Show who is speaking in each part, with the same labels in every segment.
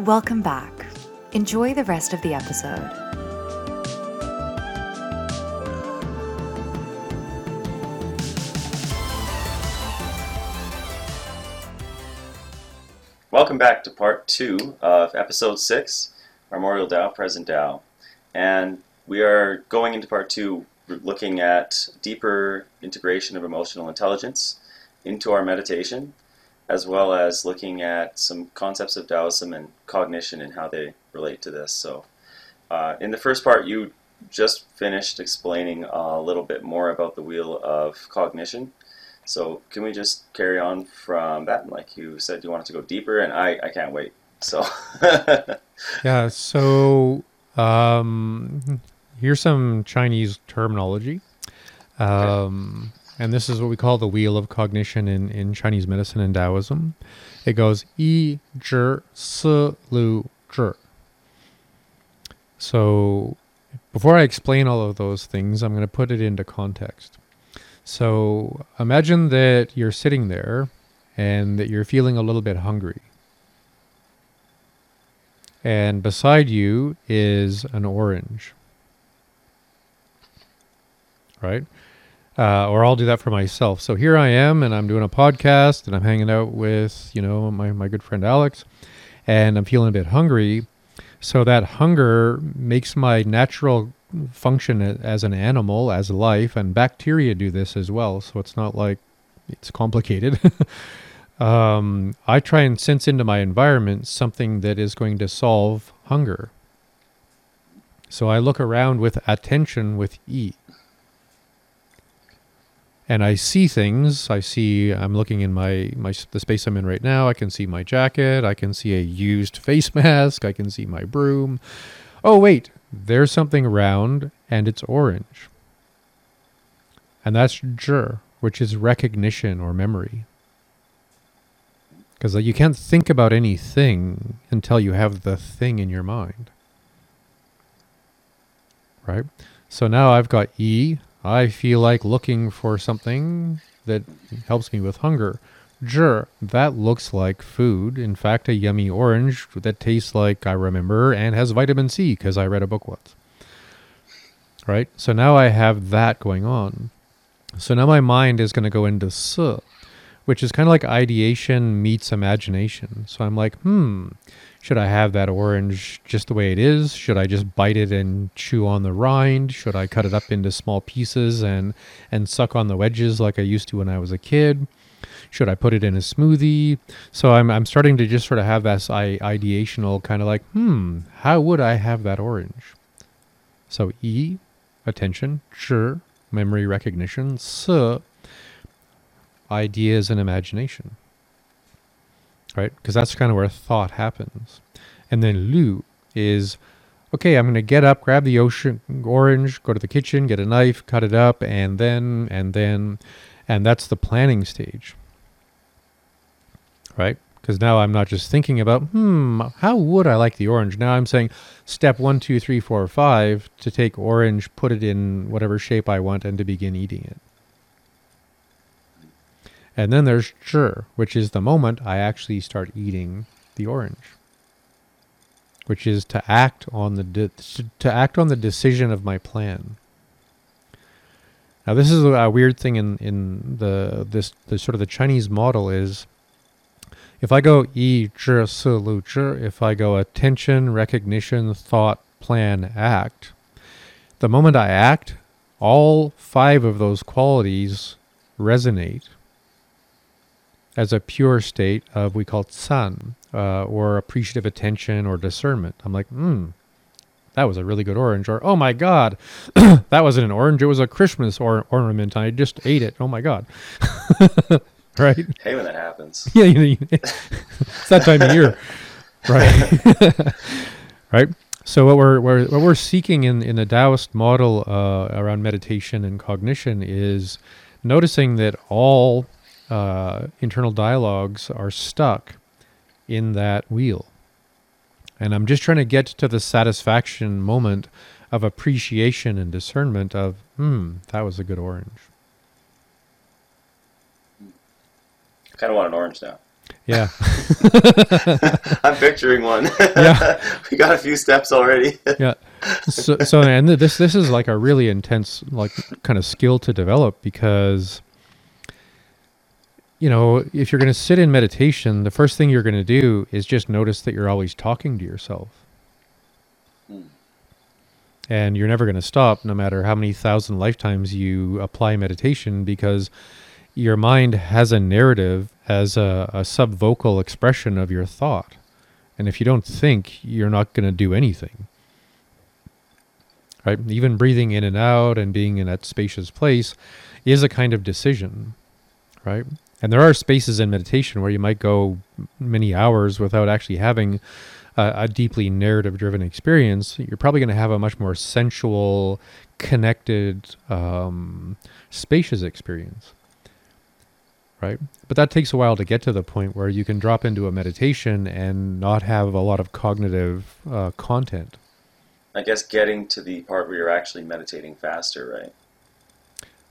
Speaker 1: Welcome back. Enjoy the rest of the episode.
Speaker 2: Welcome back to part two of episode six, Memorial Tao, Present Tao. And we are going into part two, looking at deeper integration of emotional intelligence into our meditation, as well as looking at some concepts of Taoism and cognition and how they relate to this. So, uh, in the first part, you just finished explaining a little bit more about the wheel of cognition. So, can we just carry on from that? Like you said, you wanted to go deeper, and I, I can't wait. So,
Speaker 3: yeah. So, um, here's some Chinese terminology. Um, okay. And this is what we call the wheel of cognition in, in Chinese medicine and Taoism. It goes yi, zhi, si, lu, zhi. So before I explain all of those things, I'm going to put it into context. So imagine that you're sitting there and that you're feeling a little bit hungry. And beside you is an orange. Right? Uh, or I'll do that for myself. So here I am, and I'm doing a podcast, and I'm hanging out with, you know, my, my good friend Alex, and I'm feeling a bit hungry. So that hunger makes my natural function as an animal, as life, and bacteria do this as well. So it's not like it's complicated. um, I try and sense into my environment something that is going to solve hunger. So I look around with attention with E and I see things. I see. I'm looking in my my the space I'm in right now. I can see my jacket. I can see a used face mask. I can see my broom. Oh wait, there's something round and it's orange. And that's zhi, which is recognition or memory. Because you can't think about anything until you have the thing in your mind. Right? So now I've got E, I feel like looking for something that helps me with hunger. Sure, that looks like food. In fact, a yummy orange that tastes like I remember and has vitamin C because I read a book once. Right? So now I have that going on. So now my mind is going to go into S, which is kind of like ideation meets imagination. So I'm like, hmm, should I have that orange just the way it is? Should I just bite it and chew on the rind? Should I cut it up into small pieces and and suck on the wedges like I used to when I was a kid? Should I put it in a smoothie? So I'm I'm starting to just sort of have this ideational kind of like, hmm, how would I have that orange? So E, attention, zhi, memory recognition, S, ideas and imagination right? Because that's kind of where thought happens. And then Lu is, okay, I'm going to get up, grab the ocean orange, go to the kitchen, get a knife, cut it up, and then, and then, and that's the planning stage, right? Because now I'm not just thinking about, hmm, how would I like the orange? Now I'm saying step one, two, three, four, five to take orange, put it in whatever shape I want, and to begin eating it. And then there's zhi, which is the moment I actually start eating the orange, which is to act on the de- to act on the decision of my plan. Now, this is a weird thing in in the this the sort of the Chinese model is. If I go yi zhi si lu zhi, if I go attention, recognition, thought, plan, act, the moment I act, all five of those qualities resonate as a pure state of we call san uh, or appreciative attention or discernment. I'm like, hmm, that was a really good orange. Or, oh my God, that wasn't an orange. It was a Christmas or- ornament. I just ate it. Oh my God. right?
Speaker 2: Hey, when that happens.
Speaker 3: yeah, it's that time of year. Right. right. So what we're, we're, what we're seeking in, in the Taoist model uh, around meditation and cognition is noticing that all uh, internal dialogues are stuck in that wheel. And I'm just trying to get to the satisfaction moment of appreciation and discernment of, hmm, that was a good orange.
Speaker 2: I kind of want an orange now.
Speaker 3: Yeah.
Speaker 2: I'm picturing one.
Speaker 3: Yeah.
Speaker 2: we got a few steps already.
Speaker 3: yeah. So, so and this this is like a really intense like kind of skill to develop because you know if you're going to sit in meditation, the first thing you're going to do is just notice that you're always talking to yourself,
Speaker 2: Hmm.
Speaker 3: and you're never going to stop, no matter how many thousand lifetimes you apply meditation, because your mind has a narrative has a, a subvocal expression of your thought, and if you don't think, you're not going to do anything right? Even breathing in and out and being in that spacious place is a kind of decision, right? And there are spaces in meditation where you might go many hours without actually having a, a deeply narrative driven experience. You're probably going to have a much more sensual, connected, um, spacious experience. Right. But that takes a while to get to the point where you can drop into a meditation and not have a lot of cognitive uh, content.
Speaker 2: I guess getting to the part where you're actually meditating faster, right?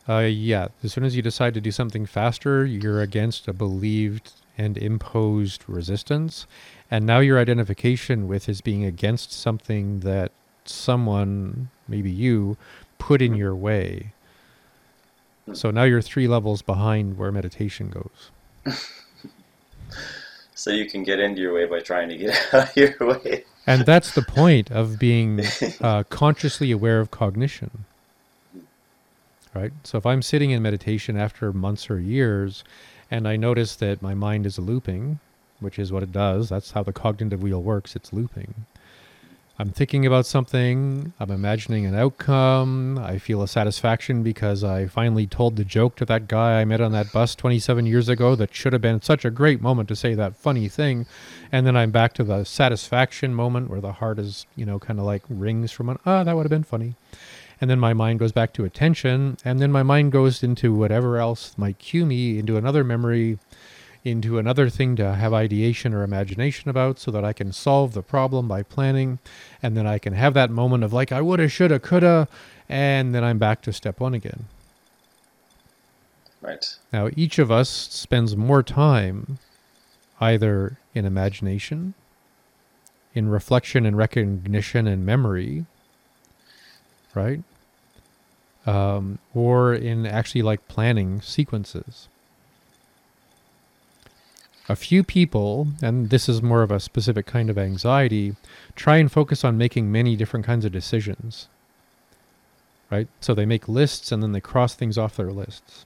Speaker 3: Uh, yeah. As soon as you decide to do something faster, you're against a believed and imposed resistance, and now your identification with is being against something that someone, maybe you, put in your way. So now you're three levels behind where meditation goes.
Speaker 2: So you can get into your way by trying to get out of your way.
Speaker 3: And that's the point of being uh, consciously aware of cognition. Right? So if I'm sitting in meditation after months or years and I notice that my mind is looping, which is what it does, that's how the cognitive wheel works, it's looping. I'm thinking about something, I'm imagining an outcome, I feel a satisfaction because I finally told the joke to that guy I met on that bus 27 years ago that should have been such a great moment to say that funny thing. And then I'm back to the satisfaction moment where the heart is, you know, kind of like rings from an, ah, that would have been funny. And then my mind goes back to attention, and then my mind goes into whatever else might cue me into another memory into another thing to have ideation or imagination about so that I can solve the problem by planning. And then I can have that moment of like, I woulda, shoulda, coulda. And then I'm back to step one again.
Speaker 2: Right.
Speaker 3: Now, each of us spends more time either in imagination, in reflection and recognition and memory, right? Um, or in actually like planning sequences a few people, and this is more of a specific kind of anxiety, try and focus on making many different kinds of decisions. Right? So they make lists and then they cross things off their lists.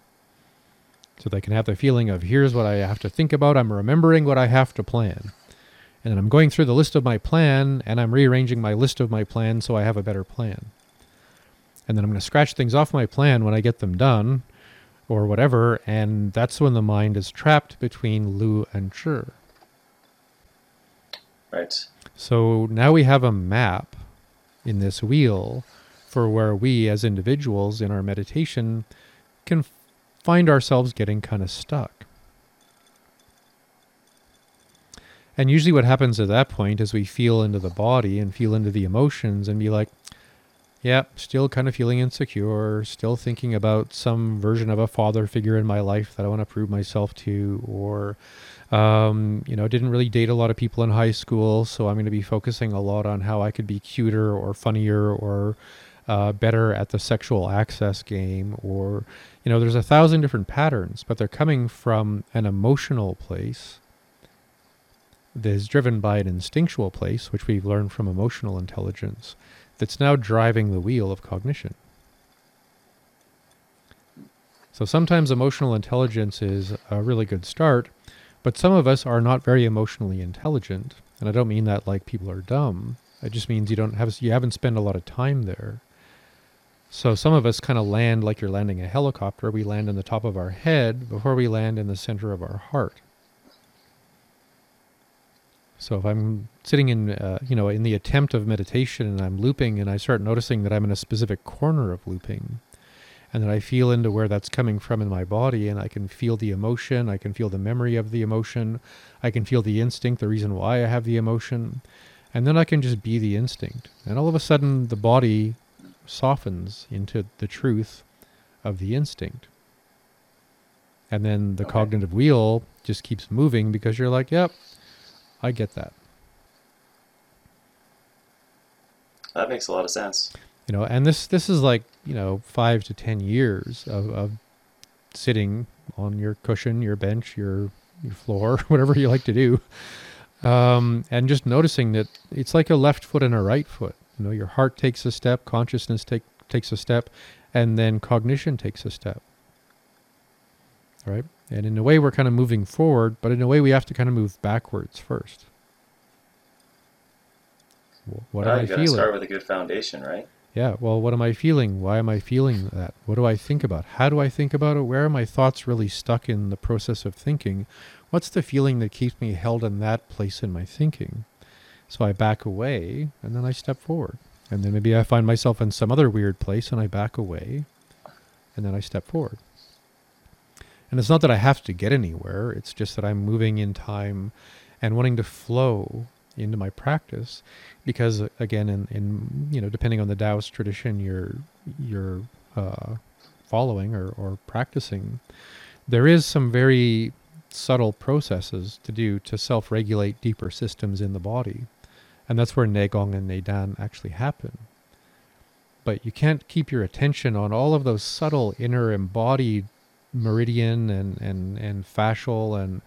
Speaker 3: So they can have the feeling of here's what I have to think about, I'm remembering what I have to plan. And then I'm going through the list of my plan and I'm rearranging my list of my plan so I have a better plan. And then I'm going to scratch things off my plan when I get them done or whatever, and that's when the mind is trapped between Lu and Zhi.
Speaker 2: Right.
Speaker 3: So now we have a map in this wheel for where we as individuals in our meditation can find ourselves getting kind of stuck. And usually, what happens at that point is we feel into the body and feel into the emotions and be like, Yep, still kind of feeling insecure, still thinking about some version of a father figure in my life that I want to prove myself to, or, um, you know, didn't really date a lot of people in high school, so I'm going to be focusing a lot on how I could be cuter or funnier or uh, better at the sexual access game, or, you know, there's a thousand different patterns, but they're coming from an emotional place that is driven by an instinctual place, which we've learned from emotional intelligence that's now driving the wheel of cognition. So sometimes emotional intelligence is a really good start, but some of us are not very emotionally intelligent, and I don't mean that like people are dumb. It just means you don't have you haven't spent a lot of time there. So some of us kind of land like you're landing a helicopter. We land in the top of our head before we land in the center of our heart. So if I'm sitting in, uh, you know, in the attempt of meditation and I'm looping and I start noticing that I'm in a specific corner of looping and that I feel into where that's coming from in my body and I can feel the emotion, I can feel the memory of the emotion, I can feel the instinct, the reason why I have the emotion, and then I can just be the instinct. And all of a sudden the body softens into the truth of the instinct. And then the
Speaker 2: Okay.
Speaker 3: cognitive wheel just keeps moving because you're like, yep, I get that.
Speaker 2: That makes a lot of sense.
Speaker 3: You know, and this this is like you know five to ten years of, of sitting on your cushion, your bench, your your floor, whatever you like to do, um, and just noticing that it's like a left foot and a right foot. You know, your heart takes a step, consciousness take, takes a step, and then cognition takes a step. Right? And in a way, we're kind of moving forward, but in a way, we have to kind of move backwards first. What
Speaker 2: well,
Speaker 3: am I
Speaker 2: you
Speaker 3: feeling?
Speaker 2: start with a good foundation, right?
Speaker 3: Yeah, well, what am I feeling? Why am I feeling that? What do I think about? How do I think about it? Where are my thoughts really stuck in the process of thinking? What's the feeling that keeps me held in that place in my thinking? So I back away and then I step forward. And then maybe I find myself in some other weird place and I back away and then I step forward. And it's not that I have to get anywhere, it's just that I'm moving in time and wanting to flow into my practice because again in, in you know depending on the Taoist tradition you're you're uh, following or, or practicing there is some very subtle processes to do to self-regulate deeper systems in the body. And that's where Neigong and Neidan actually happen. But you can't keep your attention on all of those subtle inner embodied meridian and and and fascial and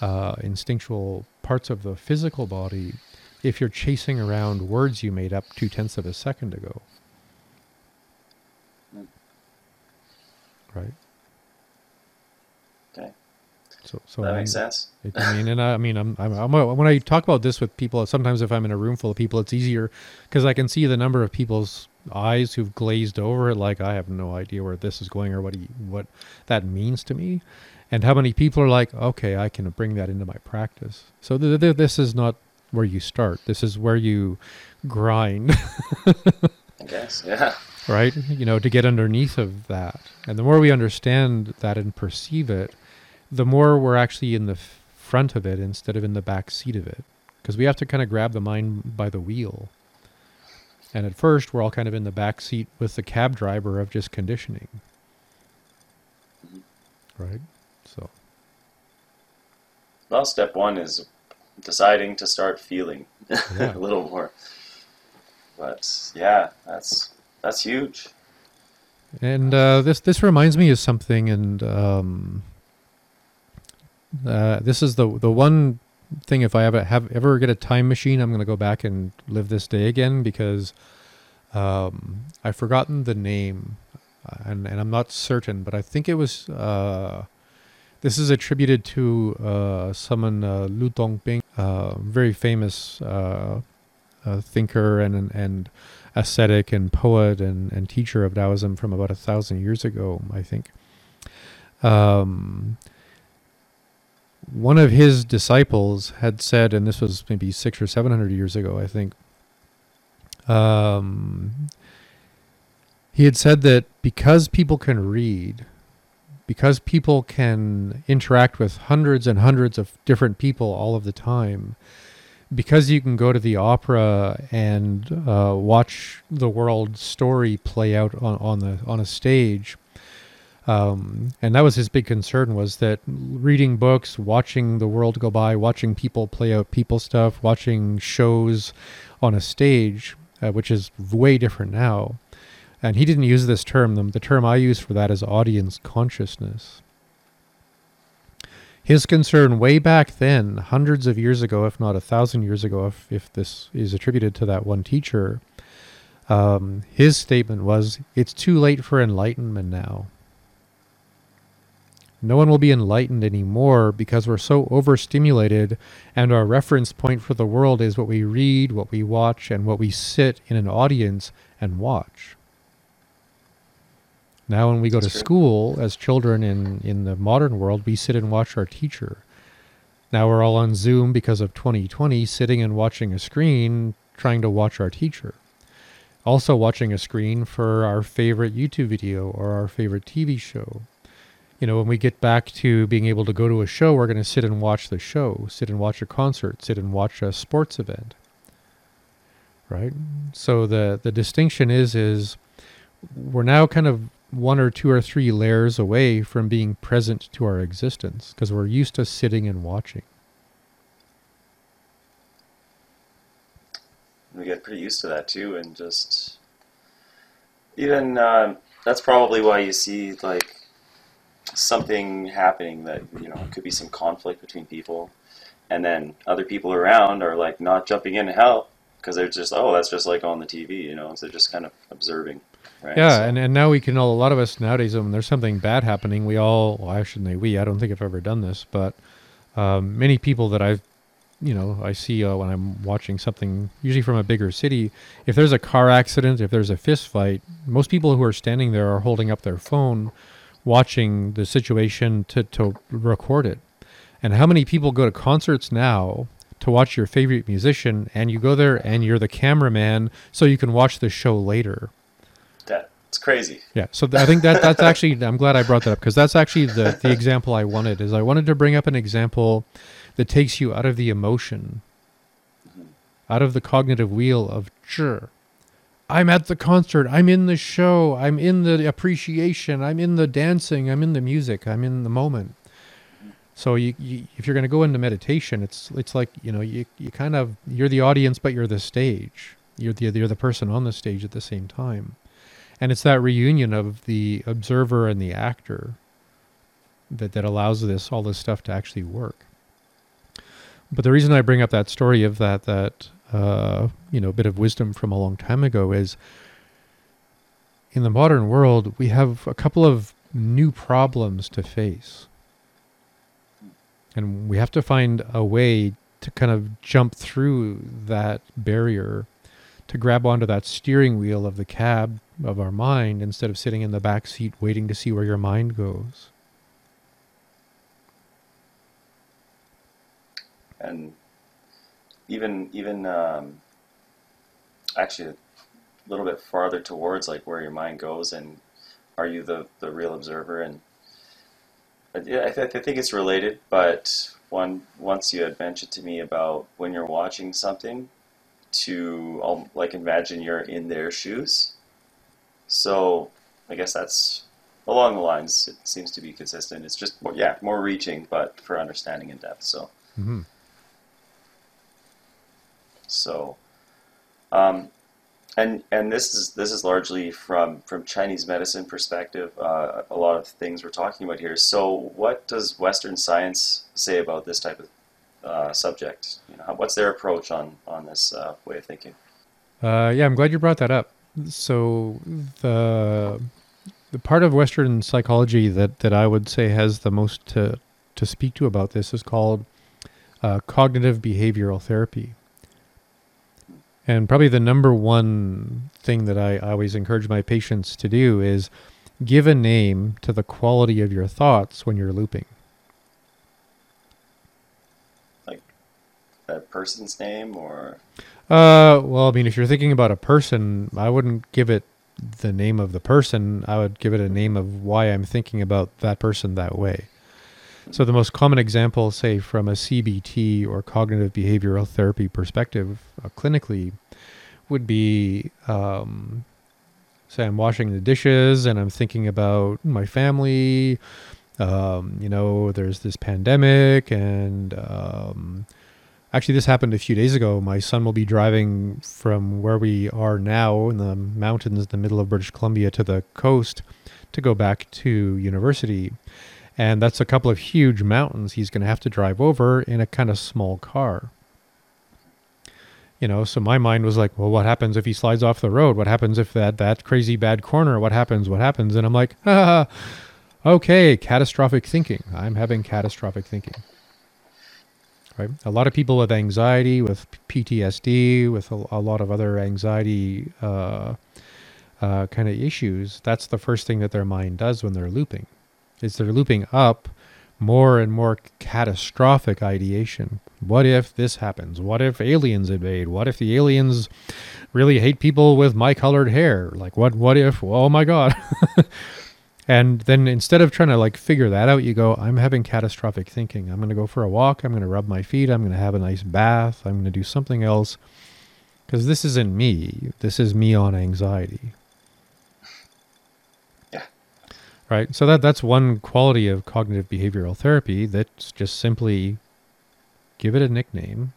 Speaker 3: uh, instinctual parts of the physical body if you're chasing around words you made up two tenths of a second ago.
Speaker 2: Mm.
Speaker 3: Right.
Speaker 2: Okay.
Speaker 3: So, so
Speaker 2: that
Speaker 3: I
Speaker 2: makes sense.
Speaker 3: it- I mean, and I, I mean, I'm, I'm, I'm when I talk about this with people, sometimes if I'm in a room full of people, it's easier because I can see the number of people's eyes who've glazed over it, like I have no idea where this is going or what he, what that means to me, and how many people are like, okay, I can bring that into my practice. So th- th- this is not where you start. This is where you grind,
Speaker 2: I guess. Yeah.
Speaker 3: right? You know, to get underneath of that, and the more we understand that and perceive it, the more we're actually in the front of it instead of in the back seat of it because we have to kind of grab the mind by the wheel and at first we're all kind of in the back seat with the cab driver of just conditioning
Speaker 2: Mhm.
Speaker 3: right so
Speaker 2: Well, step one is deciding to start feeling
Speaker 3: Yeah.
Speaker 2: a little more. But yeah, that's that's huge.
Speaker 3: and uh, this this reminds me of something and um, uh, this is the the one thing if I ever have ever get a time machine, I'm to go back and live this day again because um, I've forgotten the name, and and I'm not certain, but I think it was. Uh, this is attributed to uh, someone uh, Lu Dongbin, uh, very famous uh, uh, thinker and and ascetic and poet and, and teacher of Taoism from about a thousand years ago, I think. Um, one of his disciples had said, and this was maybe six or seven hundred years ago, I think. Um, he had said that because people can read, because people can interact with hundreds and hundreds of different people all of the time, because you can go to the opera and uh, watch the world story play out on, on the on a stage, um, and that was his big concern was that reading books, watching the world go by, watching people play out people stuff, watching shows on a stage, uh, which is way different now. And he didn't use this term. The, the term I use for that is audience consciousness. His concern way back then, hundreds of years ago, if not a thousand years ago, if, if this is attributed to that one teacher, um, his statement was, It's too late for enlightenment now. No one will be enlightened anymore because we're so overstimulated, and our reference point for the world is what we read, what we watch, and what we sit in an audience and watch. Now, when we go
Speaker 2: That's
Speaker 3: to
Speaker 2: true.
Speaker 3: school as children in, in the modern world, we sit and watch our teacher. Now we're all on Zoom because of 2020, sitting and watching a screen, trying to watch our teacher. Also, watching a screen for our favorite YouTube video or our favorite TV show. You know, when we get back to being able to go to a show, we're going to sit and watch the show, sit and watch a concert, sit and watch a sports event. Right? So the the distinction is is we're now kind of one or two or three layers away from being present to our existence because we're used to sitting and watching.
Speaker 2: we get pretty used to that too, and just even uh, that's probably why you see like something happening that you know could be some conflict between people, and then other people around are like not jumping in to help because they're just oh that's just like on the TV, you know, so they're just kind of observing. Right?
Speaker 3: Yeah,
Speaker 2: So-
Speaker 3: and, and now we can all, a lot of us nowadays, when there's something bad happening, we all, I shouldn't say we, I don't think I've ever done this, but um, many people that I've, you know, I see uh, when I'm watching something, usually from a bigger city, if there's a car accident, if there's a fist fight, most people who are standing there are holding up their phone, watching the situation to, to record it. And how many people go to concerts now to watch your favorite musician, and you go there and you're the cameraman so you can watch the show later?
Speaker 2: That's crazy.
Speaker 3: Yeah, so I think that that's actually I'm glad I brought that up because that's actually the the example I wanted is I wanted to bring up an example that takes you out of the emotion, mm-hmm. out of the cognitive wheel of sure. I'm at the concert. I'm in the show. I'm in the appreciation. I'm in the dancing. I'm in the music. I'm in the moment. So you, you if you're going to go into meditation, it's it's like you know you you kind of you're the audience, but you're the stage. You're the you're the person on the stage at the same time and it's that reunion of the observer and the actor that that allows this all this stuff to actually work but the reason i bring up that story of that that uh, you know a bit of wisdom from a long time ago is in the modern world we have a couple of new problems to face and we have to find a way to kind of jump through that barrier to grab onto that steering wheel of the cab of our mind instead of sitting in the back seat waiting to see where your mind goes.
Speaker 2: and even even um, actually a little bit farther towards like where your mind goes and are you the, the real observer? And yeah, I, th- I think it's related but one once you had mentioned to me about when you're watching something to um, like imagine you're in their shoes. So I guess that's along the lines it seems to be consistent. It's just more, yeah more reaching but for understanding in depth so.
Speaker 3: Hmm
Speaker 2: So, um, and and this is this is largely from from Chinese medicine perspective. Uh, a lot of things we're talking about here. So, what does Western science say about this type of uh, subject? You know, what's their approach on on this uh, way of thinking?
Speaker 3: Uh, yeah, I'm glad you brought that up. So the the part of Western psychology that, that I would say has the most to to speak to about this is called uh, cognitive behavioral therapy. And probably the number one thing that I, always encourage my patients to do is give a name to the quality of your thoughts when you're looping.
Speaker 2: Like a person's name or
Speaker 3: Uh, well, I mean, if you're thinking about a person, I wouldn't give it the name of the person. I would give it a name of why I'm thinking about that person that way. So the most common example, say from a CBT or cognitive behavioral therapy perspective, uh, clinically, would be, um, say, I'm washing the dishes and I'm thinking about my family. Um, you know, there's this pandemic and. Um, Actually, this happened a few days ago. My son will be driving from where we are now in the mountains in the middle of British Columbia to the coast to go back to university. And that's a couple of huge mountains he's going to have to drive over in a kind of small car. You know, so my mind was like, well, what happens if he slides off the road? What happens if that, that crazy bad corner? What happens? What happens? And I'm like, ah, okay, catastrophic thinking. I'm having catastrophic thinking right? A lot of people with anxiety, with PTSD, with a, a lot of other anxiety uh, uh, kind of issues, that's the first thing that their mind does when they're looping, is they're looping up more and more catastrophic ideation. What if this happens? What if aliens invade? What if the aliens really hate people with my colored hair? Like what? What if? Oh my god! And then instead of trying to like figure that out, you go, I'm having catastrophic thinking. I'm going to go for a walk. I'm going to rub my feet. I'm going to have a nice bath. I'm going to do something else. Because this isn't me. This is me on anxiety.
Speaker 2: Yeah.
Speaker 3: Right. So that that's one quality of cognitive behavioral therapy that's just simply give it a nickname,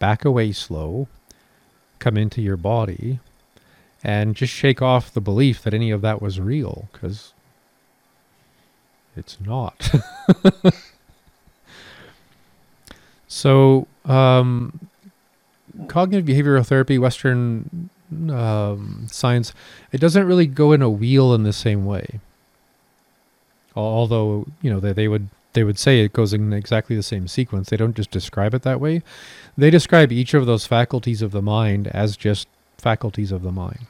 Speaker 3: back away slow, come into your body, and just shake off the belief that any of that was real because it's not. so, um, cognitive behavioral therapy, Western um, science, it doesn't really go in a wheel in the same way. Al- Although you know they, they would they would say it goes in exactly the same sequence. They don't just describe it that way. They describe each of those faculties of the mind as just faculties of the mind.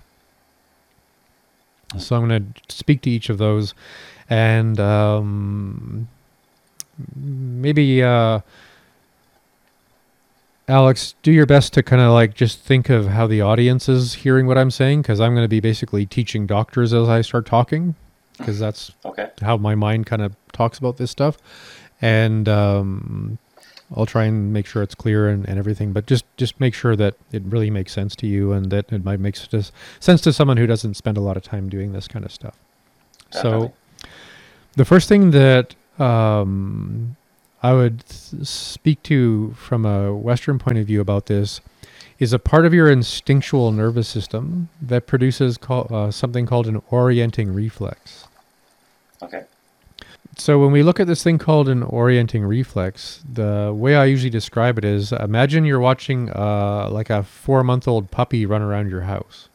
Speaker 3: So I'm going to speak to each of those, and um, maybe uh, Alex, do your best to kind of like just think of how the audience is hearing what I'm saying, because I'm going to be basically teaching doctors as I start talking, because that's
Speaker 2: Okay.
Speaker 3: how my mind kind of talks about this stuff, and um, I'll try and make sure it's clear and, and everything. But just just make sure that it really makes sense to you, and that it might make sense to someone who doesn't spend a lot of time doing this kind of stuff.
Speaker 2: Definitely.
Speaker 3: So, the first thing that um, I would speak to from a Western point of view about this is a part of your instinctual nervous system that produces call, uh, something called an orienting reflex.
Speaker 2: Okay.
Speaker 3: So when we look at this thing called an orienting reflex, the way I usually describe it is imagine you're watching uh, like a four-month-old puppy run around your house.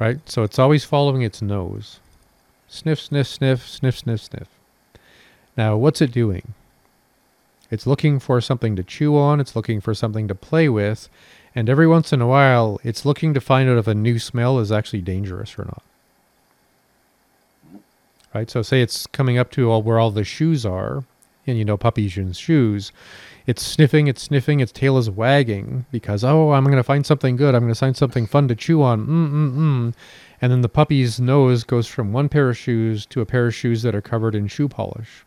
Speaker 3: Right? So it's always following its nose. Sniff, sniff, sniff, sniff, sniff, sniff. Now, what's it doing? It's looking for something to chew on, it's looking for something to play with, and every once in a while, it's looking to find out if a new smell is actually dangerous or not right? So say it's coming up to all where all the shoes are, and you know puppies shoes. It's sniffing, it's sniffing, its tail is wagging because oh, I'm going to find something good. I'm going to find something fun to chew on. Mm mm mm. And then the puppy's nose goes from one pair of shoes to a pair of shoes that are covered in shoe polish.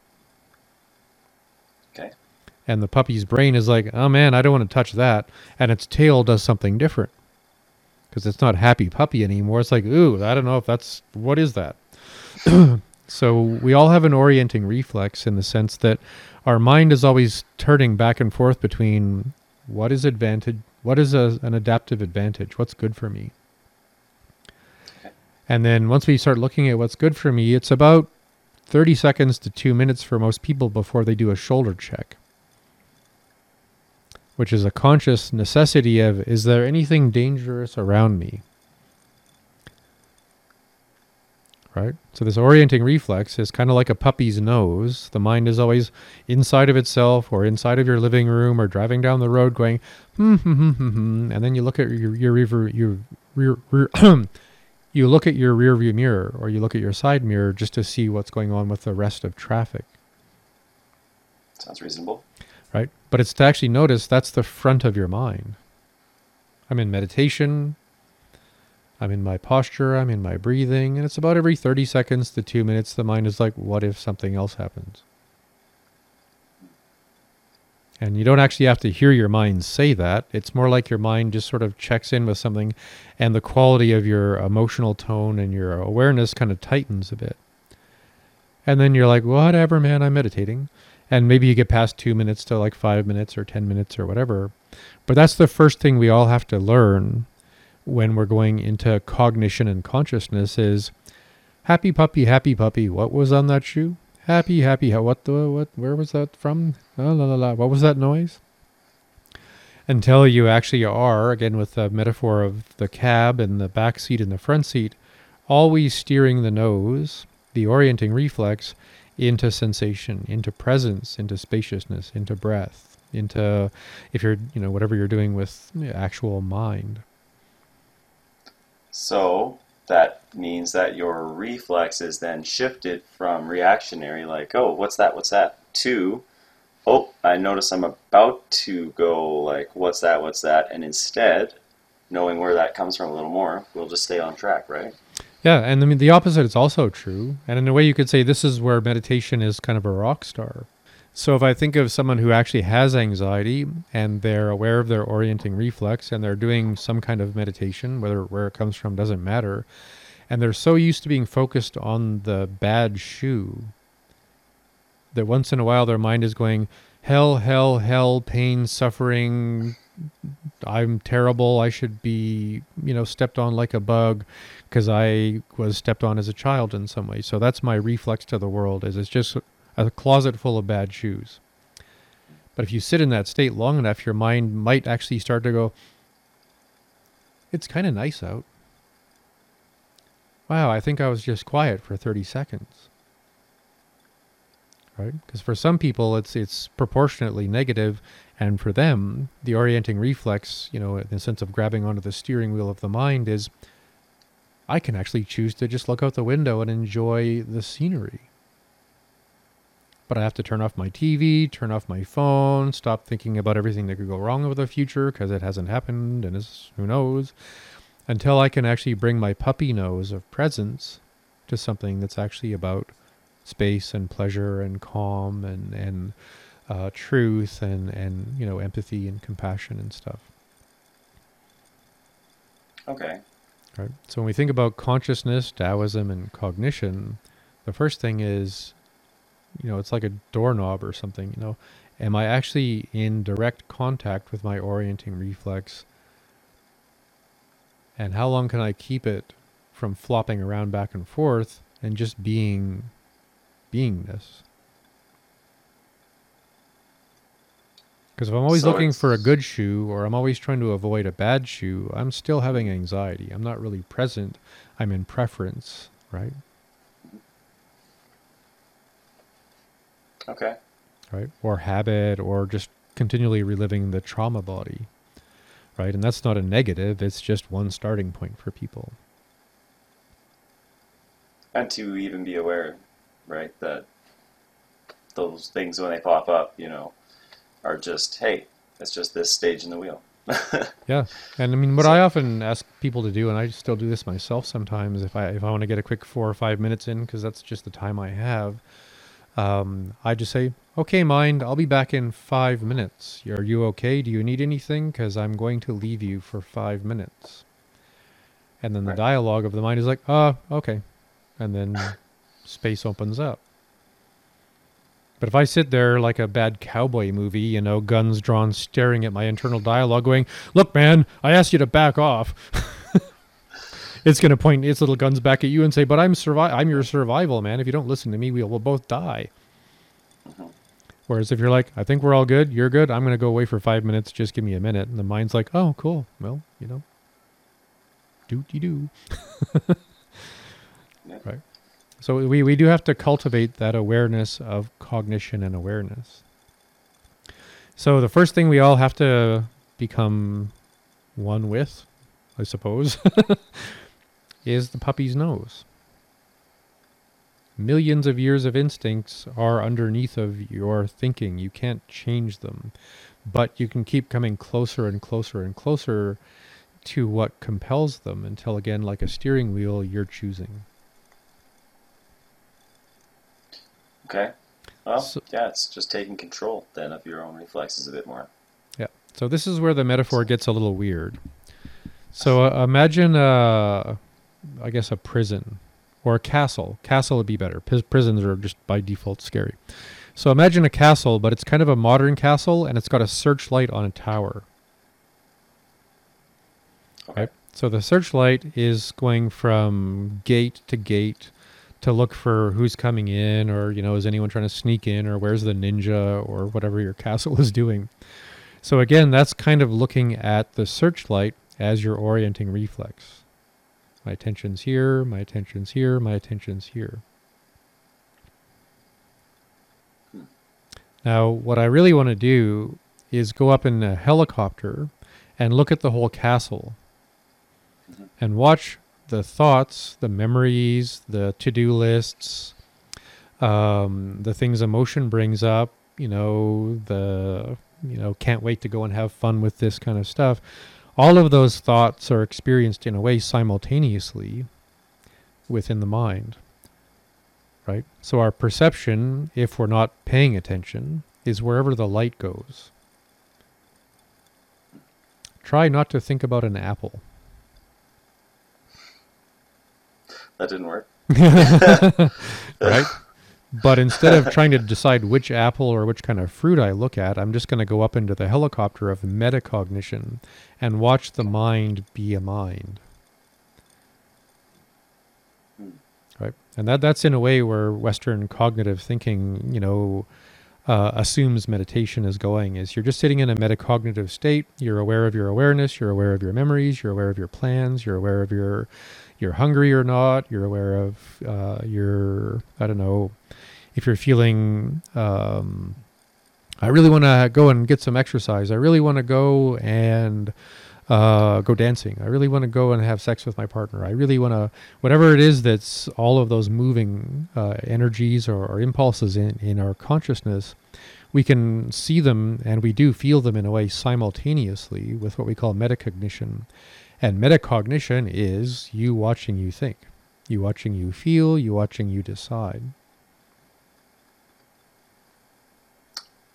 Speaker 3: And the puppy's brain is like, oh man, I don't want to touch that. And its tail does something different because it's not happy puppy anymore. It's like, ooh, I don't know if that's what is that. so we all have an orienting reflex in the sense that our mind is always turning back and forth between what is advantage, what is a, an adaptive advantage, what's good for me. And then once we start looking at what's good for me, it's about 30 seconds to two minutes for most people before they do a shoulder check, which is a conscious necessity of is there anything dangerous around me? Right? So, this orienting reflex is kind of like a puppy's nose. The mind is always inside of itself or inside of your living room or driving down the road going, hmm, hmm, hmm, hmm, hmm. And then you look at your, your, your rear, rear you look at your rear view mirror or you look at your side mirror just to see what's going on with the rest of traffic,
Speaker 2: Sounds reasonable.
Speaker 3: But it's to actually notice that's the front of your mind. I'm in meditation. I'm in my posture. I'm in my breathing. And it's about every 30 seconds to two minutes, the mind is like, what if something else happens? And you don't actually have to hear your mind say that. It's more like your mind just sort of checks in with something, and the quality of your emotional tone and your awareness kind of tightens a bit. And then you're like, whatever, man, I'm meditating. And maybe you get past two minutes to like five minutes or 10 minutes or whatever. But that's the first thing we all have to learn when we're going into cognition and consciousness is happy puppy, happy puppy. What was on that shoe? Happy, happy. What the, what, where was that from? La, la, la, la. What was that noise? Until you actually are, again, with the metaphor of the cab and the back seat and the front seat, always steering the nose, the orienting reflex, into sensation, into presence, into spaciousness, into breath, into, if you're, you know, whatever you're doing with actual mind.
Speaker 2: So that means that your reflex is then shifted from reactionary, like, oh, what's that, what's that, to, oh, I notice I'm about to go, like, what's that, what's that, and instead, knowing where that comes from a little more, we'll just stay on track, right?
Speaker 3: Yeah, and I mean the opposite is also true. And in a way, you could say this is where meditation is kind of a rock star. So if I think of someone who actually has anxiety and they're aware of their orienting reflex and they're doing some kind of meditation, whether where it comes from doesn't matter, And they're so used to being focused on the bad shoe that once in a while their mind is going, hell, hell, hell, pain, suffering. I'm terrible. I should be, you know, stepped on like a bug because I was stepped on as a child in some way. So that's my reflex to the world is it's just a closet full of bad shoes. But if you sit in that state long enough, your mind might actually start to go, it's kind of nice out. Wow, I think I was just quiet for 30 seconds. Right? Because for some people it's it's proportionately negative and for them the orienting reflex, you know, in the sense of grabbing onto the steering wheel of the mind is I can actually choose to just look out the window and enjoy the scenery. But I have to turn off my TV, turn off my phone, stop thinking about everything that could go wrong with the future because it hasn't happened and is who knows until I can actually bring my puppy nose of presence to something that's actually about space and pleasure and calm and and uh, truth and and you know empathy and compassion and stuff.
Speaker 2: Okay.
Speaker 3: Right. So when we think about consciousness, Taoism, and cognition, the first thing is, you know, it's like a doorknob or something. You know, am I actually in direct contact with my orienting reflex and how long can I keep it from flopping around back and forth and just being beingness? Because if I'm always
Speaker 2: So
Speaker 3: looking for a good shoe or I'm always trying to avoid a bad shoe, I'm still having anxiety. I'm not really present. I'm in preference, right?
Speaker 2: Okay.
Speaker 3: Right? Or habit or just continually reliving the trauma body, right? And that's not a negative, it's just one starting point for people.
Speaker 2: And to even be aware, right, that those things when they pop up, you know, are just hey, it's just this stage in the wheel.
Speaker 3: Yeah, and I mean, what
Speaker 2: So-
Speaker 3: I often ask people to do, and I still do this myself sometimes, if I if I want to get a quick four or five minutes in, because that's just the time I have, um, I just say, "Okay, mind, I'll be back in five minutes. Are you okay? Do you need anything? Because I'm going to leave you for five minutes." And then the
Speaker 2: Right.
Speaker 3: dialogue of the mind is like, "Ah, okay," and then space opens up. But if I sit there like a bad cowboy movie, you know, guns drawn, staring at my internal dialogue, going, "Look, man, I asked you to back off," it's going to point its little guns back at you and say, "But I'm survi- I'm your survival, man. If you don't listen to me, we'll, we'll both die." Uh-huh. Whereas if you're like, "I think we're all good. You're good. I'm going to go away for five minutes. Just give me a minute," and the mind's like, "Oh, cool. Well, you know, do de do." So we, we do have to cultivate that awareness of cognition and awareness. So the first thing we all have to become one with, I suppose, is the puppy's nose. Millions of years of instincts are underneath of your thinking. You can't change them, but you can keep coming closer and closer and closer to what compels them until again like a steering wheel you're choosing.
Speaker 2: Okay. Well,
Speaker 3: So-
Speaker 2: yeah, it's just taking control then of your own reflexes a bit more.
Speaker 3: Yeah. So this is where the metaphor gets a little weird. So uh, imagine, uh, I guess, a prison or a castle. Castle would be better. Pis- prisons are just by default scary. So imagine a castle, but it's kind of a modern castle, and it's got a searchlight on a tower.
Speaker 2: Okay.
Speaker 3: Right. So the searchlight is going from gate to gate to look for who's coming in, or you know, is anyone trying to sneak in, or where's the ninja, or whatever your castle is doing. So again, that's kind of looking at the searchlight as your orienting reflex. My attention's here, my attention's here, my attention's here.
Speaker 2: Hmm.
Speaker 3: Now, what I really want to do is go up in a helicopter and look at the whole castle
Speaker 2: Mhm.
Speaker 3: and watch the thoughts, the memories, the to do lists, um, the things emotion brings up, you know, the, you know, can't wait to go and have fun with this kind of stuff. All of those thoughts are experienced in a way simultaneously within the mind. Right? So our perception, if we're not paying attention, is wherever the light goes. Try not to think about an apple.
Speaker 2: That didn't work.
Speaker 3: right? But instead of trying to decide which apple or which kind of fruit I look at, I'm just going to go up into the helicopter of metacognition and watch the mind be a mind.
Speaker 2: Hmm.
Speaker 3: Right? And that that's in a way where Western cognitive thinking, you know, uh, assumes meditation is going is you're just sitting in a metacognitive state you're aware of your awareness you're aware of your memories you're aware of your plans you're aware of your you're hungry or not you're aware of uh, your i don't know if you're feeling um, i really want to go and get some exercise i really want to go and uh, go dancing. I really want to go and have sex with my partner. I really want to, whatever it is that's all of those moving uh, energies or, or, impulses in, in our consciousness, we can see them and we do feel them in a way simultaneously with what we call metacognition. And metacognition is you watching you think, you watching you feel, you watching you decide.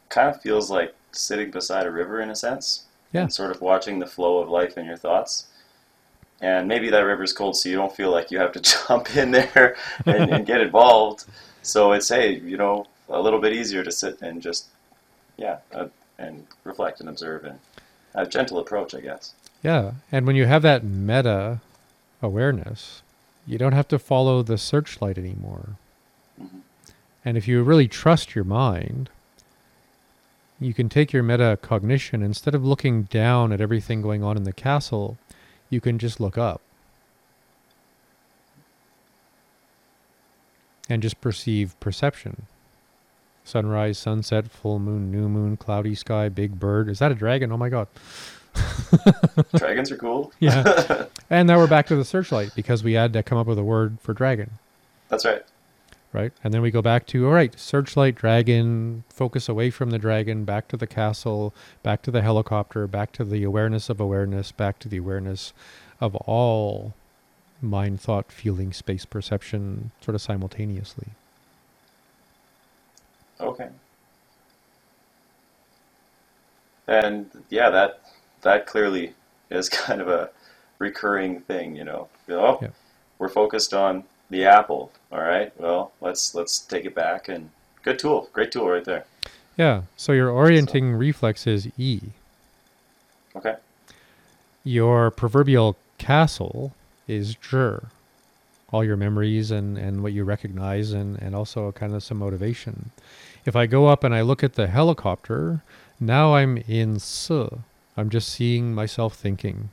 Speaker 2: Kind of feels like sitting beside a river in a sense
Speaker 3: yeah.
Speaker 2: and sort of watching the flow of life in your thoughts. And maybe that river's cold, so you don't feel like you have to jump in there and, and get involved. So it's hey, you know, a little bit easier to sit and just, yeah, uh, and reflect and observe and a gentle approach, I guess.
Speaker 3: Yeah, and when you have that meta awareness, you don't have to follow the searchlight anymore. Mm-hmm. And if you really trust your mind, you can take your metacognition, instead of looking down at everything going on in the castle, you can just look up. And just perceive perception. Sunrise, sunset, full moon, new moon, cloudy sky, big bird. Is that a dragon? Oh my god.
Speaker 2: Dragons are cool.
Speaker 3: yeah. And now we're back to the searchlight because we had to come up with a word for dragon.
Speaker 2: That's right
Speaker 3: right? And then we go back to, all right, searchlight, dragon, focus away from the dragon, back to the castle, back to the helicopter, back to the awareness of awareness, back to the awareness of all mind, thought, feeling, space, perception, sort of simultaneously.
Speaker 2: Okay. And yeah, that that clearly is kind of a recurring thing, you know. Oh, yeah. we're focused on the apple. All right. Well, let's let's take it back and good tool. Great tool right there.
Speaker 3: Yeah. So your orienting so. reflex is E.
Speaker 2: Okay.
Speaker 3: Your proverbial castle is zhi. All your memories and, and what you recognize and, and also kind of some motivation. If I go up and I look at the helicopter, now I'm in S. I'm just seeing myself thinking.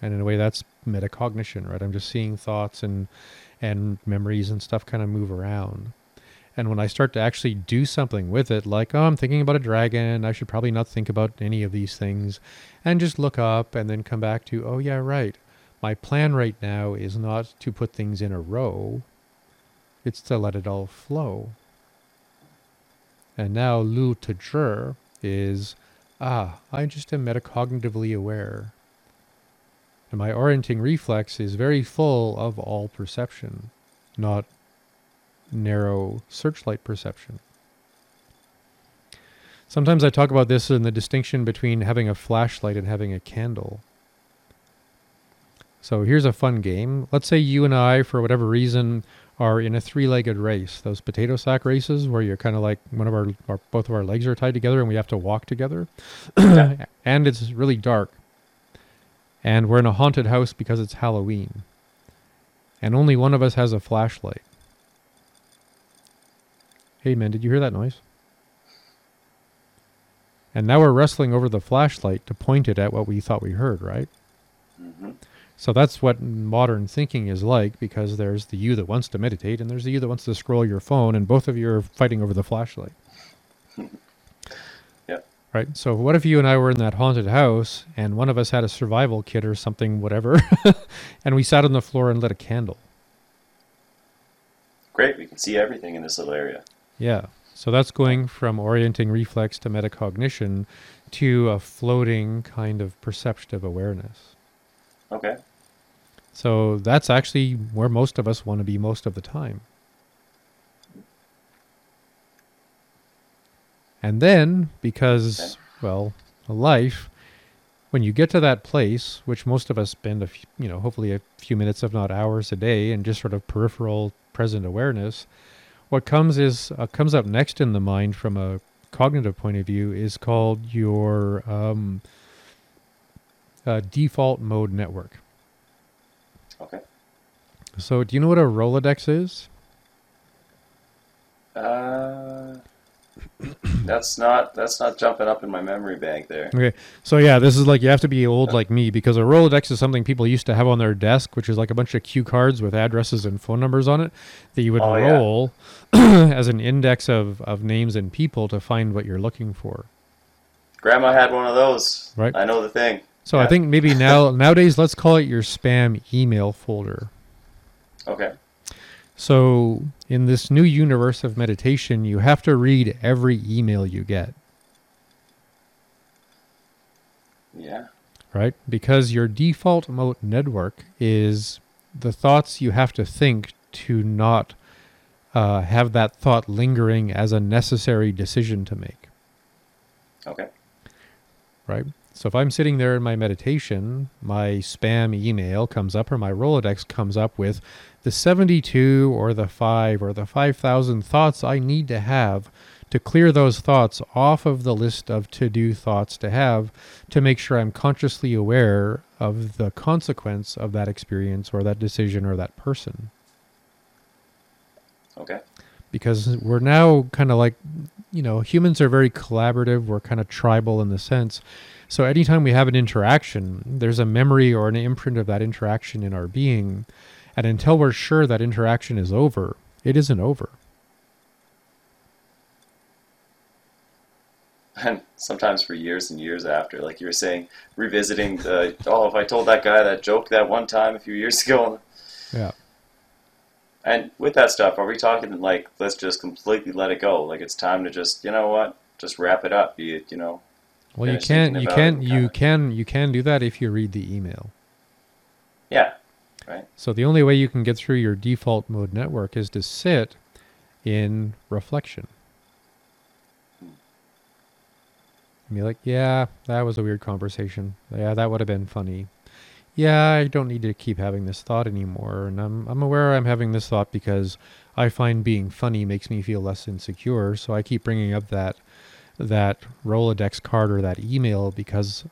Speaker 3: And in a way that's metacognition, right? I'm just seeing thoughts and and memories and stuff kind of move around. And when I start to actually do something with it, like, oh, I'm thinking about a dragon, I should probably not think about any of these things, and just look up and then come back to, oh, yeah, right. My plan right now is not to put things in a row, it's to let it all flow. And now Lu Tajur is, ah, I just am metacognitively aware. And my orienting reflex is very full of all perception, not narrow searchlight perception. Sometimes I talk about this in the distinction between having a flashlight and having a candle. So here's a fun game. Let's say you and I, for whatever reason, are in a three-legged race. Those potato sack races where you're kind of like one of our, our, both of our legs are tied together and we have to walk together, and it's really dark and we're in a haunted house because it's Halloween. And only one of us has a flashlight. Hey man, did you hear that noise? And now we're wrestling over the flashlight to point it at what we thought we heard, right? Mm-hmm. So that's what modern thinking is like because there's the you that wants to meditate and there's the you that wants to scroll your phone, and both of you are fighting over the flashlight. Yeah. Right. So what if you and I were in that haunted house and one of us had a survival kit or something, whatever, and we sat on the floor and lit a candle?
Speaker 2: Great. We can see everything in this little area.
Speaker 3: Yeah. So that's going from orienting reflex to metacognition to a floating kind of perceptive awareness.
Speaker 2: Okay.
Speaker 3: So that's actually where most of us want to be most of the time. And then, because, well, life, when you get to that place, which most of us spend a few, you know, hopefully a few minutes, if not hours a day, in just sort of peripheral present awareness, what comes is uh, comes up next in the mind from a cognitive point of view is called your um, uh, default mode network.
Speaker 2: Okay.
Speaker 3: So, do you know what a Rolodex is?
Speaker 2: Uh, that's not that's not jumping up in my memory bank there.
Speaker 3: Okay, so yeah, this is like you have to be old like me because a Rolodex is something people used to have on their desk, which is like a bunch of cue cards with addresses and phone numbers on it that you would
Speaker 2: Oh, yeah.
Speaker 3: roll as an index of, of names and people to find what you're looking for.
Speaker 2: Grandma had one of those.
Speaker 3: Right.
Speaker 2: I know the thing.
Speaker 3: So I think maybe now nowadays let's call it your spam email folder.
Speaker 2: Okay.
Speaker 3: So in this new universe of meditation, you have to read every email you get.
Speaker 2: Yeah.
Speaker 3: right? Because your default mode network is the thoughts you have to think to not uh, have that thought lingering as a necessary decision to make,
Speaker 2: Okay.
Speaker 3: right? So if I'm sitting there in my meditation, my spam email comes up or my Rolodex comes up with the 72 or the 5 or the 5,000 thoughts I need to have to clear those thoughts off of the list of to do thoughts to have to make sure I'm consciously aware of the consequence of that experience or that decision or that person.
Speaker 2: Okay.
Speaker 3: Because we're now kind of like, you know, humans are very collaborative, we're kind of tribal in the sense. So anytime we have an interaction, there's a memory or an imprint of that interaction in our being. And until we're sure that interaction is over, it isn't over.
Speaker 2: And sometimes for years and years after, like you were saying, revisiting the oh, if I told that guy that joke that one time a few years ago,
Speaker 3: Yeah.
Speaker 2: and with that stuff, are we talking like let's just completely let it go? Like it's time to just you know what, just wrap it up. Be it you know,
Speaker 3: Well, you can
Speaker 2: thinking
Speaker 3: you can
Speaker 2: it,
Speaker 3: you can you can do that if you read the email.
Speaker 2: yeah, right,
Speaker 3: So the only way you can get through your default mode network is to sit in reflection. And be like, yeah, that was a weird conversation. Yeah, that would have been funny. Yeah, I don't need to keep having this thought anymore. And I'm I'm aware I'm having this thought because I find being funny makes me feel less insecure. So I keep bringing up that that Rolodex card or that email because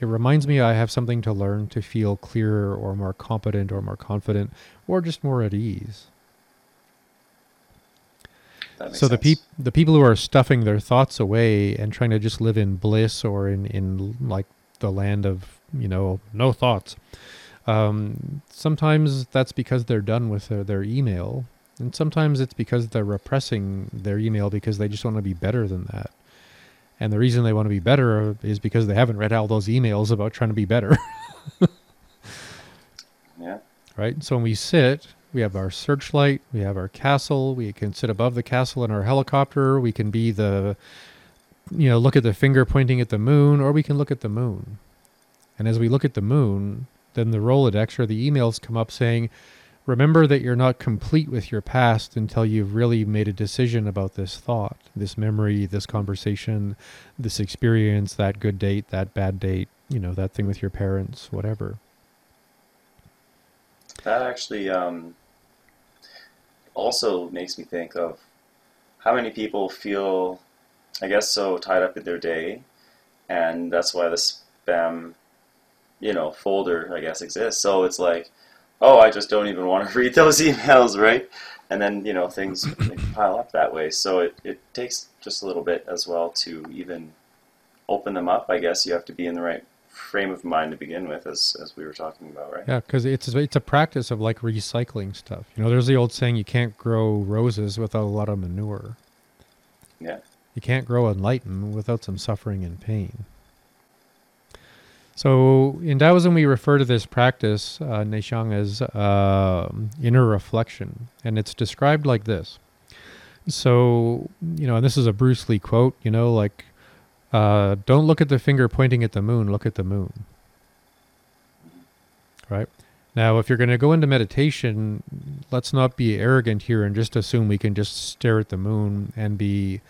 Speaker 3: it reminds me I have something to learn to feel clearer or more competent or more confident or just more at ease. So the peop- the people who are stuffing their thoughts away and trying to just live in bliss or in in like the land of you know no thoughts. Um, sometimes that's because they're done with their, their email, and sometimes it's because they're repressing their email because they just want to be better than that. And the reason they want to be better is because they haven't read all those emails about trying to be better.
Speaker 2: yeah,
Speaker 3: right? So when we sit, we have our searchlight, we have our castle, we can sit above the castle in our helicopter, we can be the, you know, look at the finger pointing at the moon, or we can look at the moon. And as we look at the moon, then the Rolodex or the emails come up saying, remember that you're not complete with your past until you've really made a decision about this thought, this memory, this conversation, this experience, that good date, that bad date, you know, that thing with your parents, whatever.
Speaker 2: that actually um, also makes me think of how many people feel, I guess, so tied up in their day, and that's why the spam, you know, folder, I guess, exists. So it's like, oh, I just don't even want to read those emails, right? And then you know things pile up that way. So it, it takes just a little bit as well to even open them up. I guess you have to be in the right frame of mind to begin with, as as we were talking about, right?
Speaker 3: Yeah, because it's it's a practice of like recycling stuff. You know, there's the old saying: you can't grow roses without a lot of manure.
Speaker 2: Yeah.
Speaker 3: You can't grow enlightenment without some suffering and pain. So in Taoism, we refer to this practice, uh, Neishang, as uh, inner reflection, and it's described like this. So you know, and this is a Bruce Lee quote. You know, like, uh, "Don't look at the finger pointing at the moon. Look at the moon." Right. Now, if you're going to go into meditation, let's not be arrogant here and just assume we can just stare at the moon and be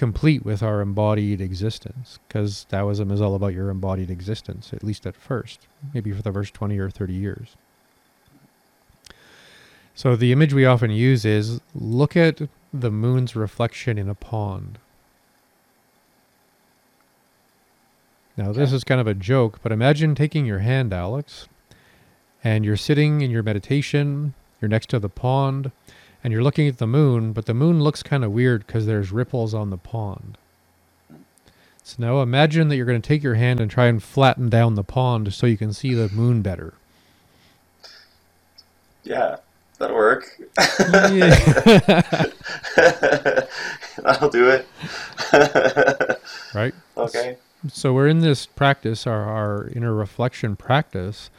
Speaker 3: complete with our embodied existence, because Taoism is all about your embodied existence, at least at first, maybe for the first 20 or 30 years. So, the image we often use is look at the moon's reflection in a pond. Now, this is kind of a joke, but imagine taking your hand, Alex, and you're sitting in your meditation, you're next to the pond, and you're looking at the moon, but the moon looks kind of weird because there's ripples on the pond. So now imagine that you're going to take your hand and try and flatten down the pond so you can see the moon better.
Speaker 2: Yeah, that'll work.
Speaker 3: Yeah.
Speaker 2: that'll do it.
Speaker 3: right?
Speaker 2: okay.
Speaker 3: So we're in this practice, our, our inner reflection practice.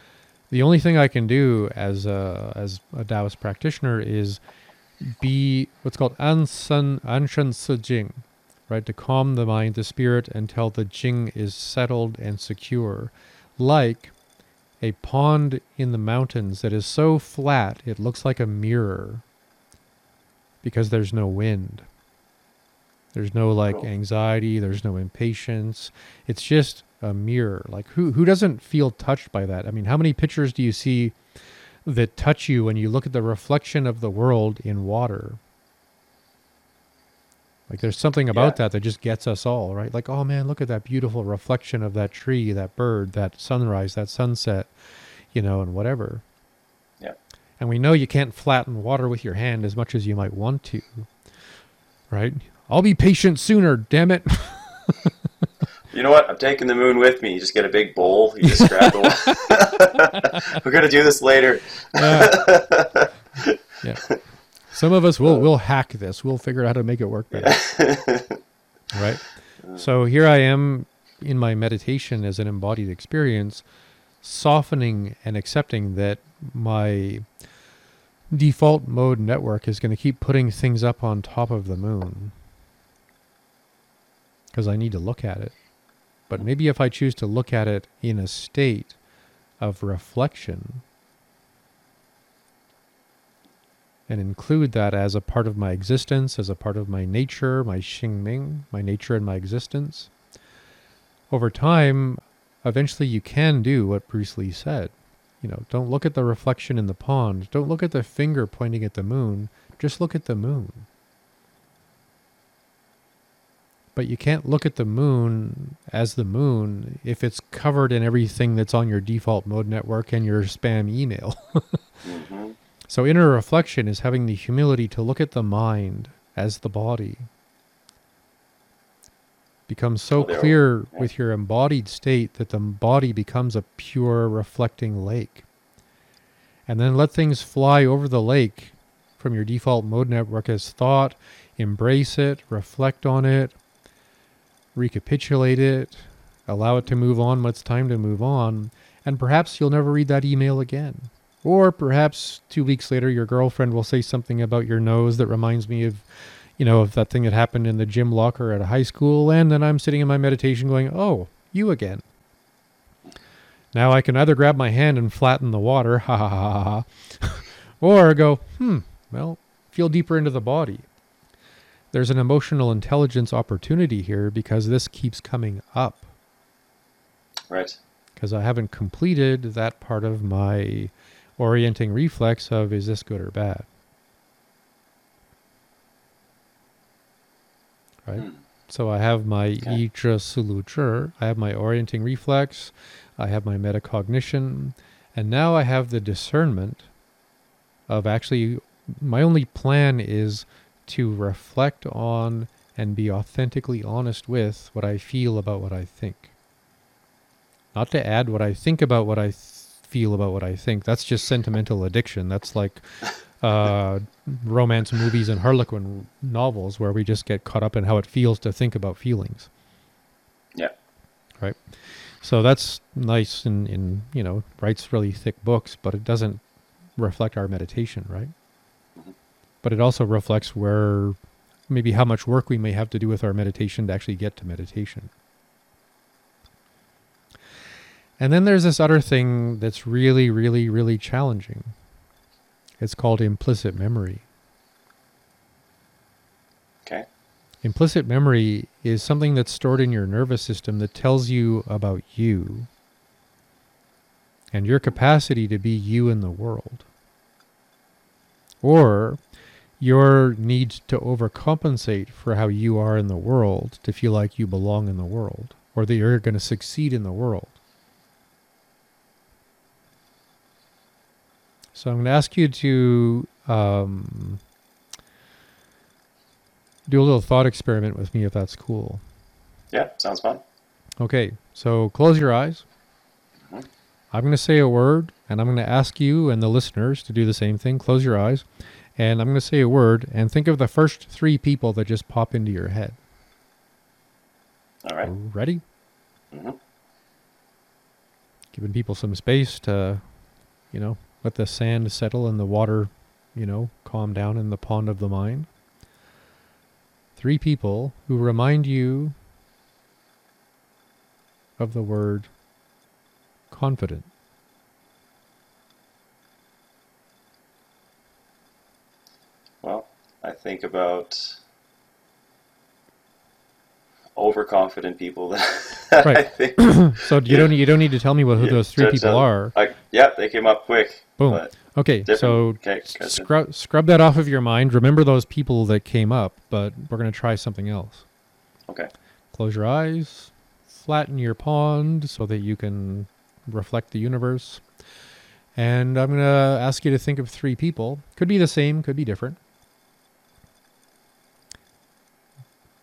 Speaker 3: The only thing I can do as a, as a Taoist practitioner is be what's called ansan anshan se jing, right? To calm the mind, the spirit, until the jing is settled and secure, like a pond in the mountains that is so flat it looks like a mirror because there's no wind. There's no like anxiety, there's no impatience. It's just a mirror. Like who who doesn't feel touched by that? I mean, how many pictures do you see that touch you when you look at the reflection of the world in water? Like there's something about
Speaker 2: Yeah.
Speaker 3: that that just gets us all, right? Like, oh man, look at that beautiful reflection of that tree, that bird, that sunrise, that sunset, you know, and whatever.
Speaker 2: Yeah.
Speaker 3: And we know you can't flatten water with your hand as much as you might want to. Right? I'll be patient sooner, damn it.
Speaker 2: You know what? I'm taking the moon with me. You just get a big bowl. You just grab the. We're gonna do this later.
Speaker 3: Yeah. yeah. Some of us will uh, will hack this. We'll figure out how to make it work better. right? So here I am in my meditation as an embodied experience, softening and accepting that my default mode network is going to keep putting things up on top of the moon because I need to look at it. But maybe if I choose to look at it in a state of reflection and include that as a part of my existence, as a part of my nature, my Xingming, my nature and my existence, over time, eventually you can do what Bruce Lee said. You know, don't look at the reflection in the pond. Don't look at the finger pointing at the moon. Just look at the moon. But you can't look at the moon as the moon if it's covered in everything that's on your default mode network and your spam email.
Speaker 2: hmm
Speaker 3: So, inner reflection is having the humility to look at the mind as the body. Become so
Speaker 2: Oh,
Speaker 3: clear
Speaker 2: yeah.
Speaker 3: with your embodied state that the body becomes a pure reflecting lake. And then let things fly over the lake from your default mode network as thought, embrace it, reflect on it, recapitulate it, allow it to move on when it's time to move on, and perhaps you'll never read that email again. Or perhaps two weeks later, your girlfriend will say something about your nose that reminds me of, you know, of that thing that happened in the gym locker at a high school. And then I'm sitting in my meditation going, oh, you again. Now I can either grab my hand and flatten the water, ha ha ha ha, ha, or go, hmm, well, feel deeper into the body. There's an emotional intelligence opportunity here because this keeps coming up
Speaker 2: Right.
Speaker 3: because I haven't completed that part of my orienting reflex of is this good or bad. Right?
Speaker 2: Hmm.
Speaker 3: So I have my
Speaker 2: Okay.
Speaker 3: Sulu I have my orienting reflex, I have my metacognition, and now I have the discernment of actually my only plan is to reflect on and be authentically honest with what I feel about what I think. Not to add what I think about what I th- feel about what I think. That's just sentimental addiction. That's like uh, romance movies and Harlequin novels where we just get caught up in how it feels to think about feelings.
Speaker 2: Yeah.
Speaker 3: Right. So that's nice and in, in you know writes really thick books, but it doesn't reflect our meditation, right? But it also reflects where maybe how much work we may have to do with our meditation to actually get to meditation. And then there's this other thing that's really, really, really challenging. It's called implicit memory.
Speaker 2: Okay.
Speaker 3: Implicit memory is something that's stored in your nervous system that tells you about you and your capacity to be you in the world. Or your need to overcompensate for how you are in the world to feel like you belong in the world or that you're going to succeed in the world. So I'm going to ask you to um, do a little thought experiment with me if that's cool.
Speaker 2: Yeah, sounds fun.
Speaker 3: Okay, so close your eyes.
Speaker 2: Mhm.
Speaker 3: I'm going to say a word, and I'm going to ask you and the listeners to do the same thing. Close your eyes, and I'm going to say a word, and think of the first three people that just pop into your head.
Speaker 2: All right.
Speaker 3: Ready?
Speaker 2: Mhm.
Speaker 3: Giving people some space to, you know, let the sand settle and the water, you know, calm down in the pond of the mind. Three people who remind you of the word confident.
Speaker 2: Well, I think about overconfident people that
Speaker 3: right.
Speaker 2: I think.
Speaker 3: So you don't you don't need to tell me what who
Speaker 2: Yeah,
Speaker 3: those three people are.
Speaker 2: I, yeah, they came up quick.
Speaker 3: Boom. Okay, so scrub scrub that off of your mind. Remember those people that came up, but we're gonna try something else.
Speaker 2: Okay.
Speaker 3: Close your eyes, flatten your pond so that you can reflect the universe. And I'm going to ask you to think of three people. Could be the same, could be different.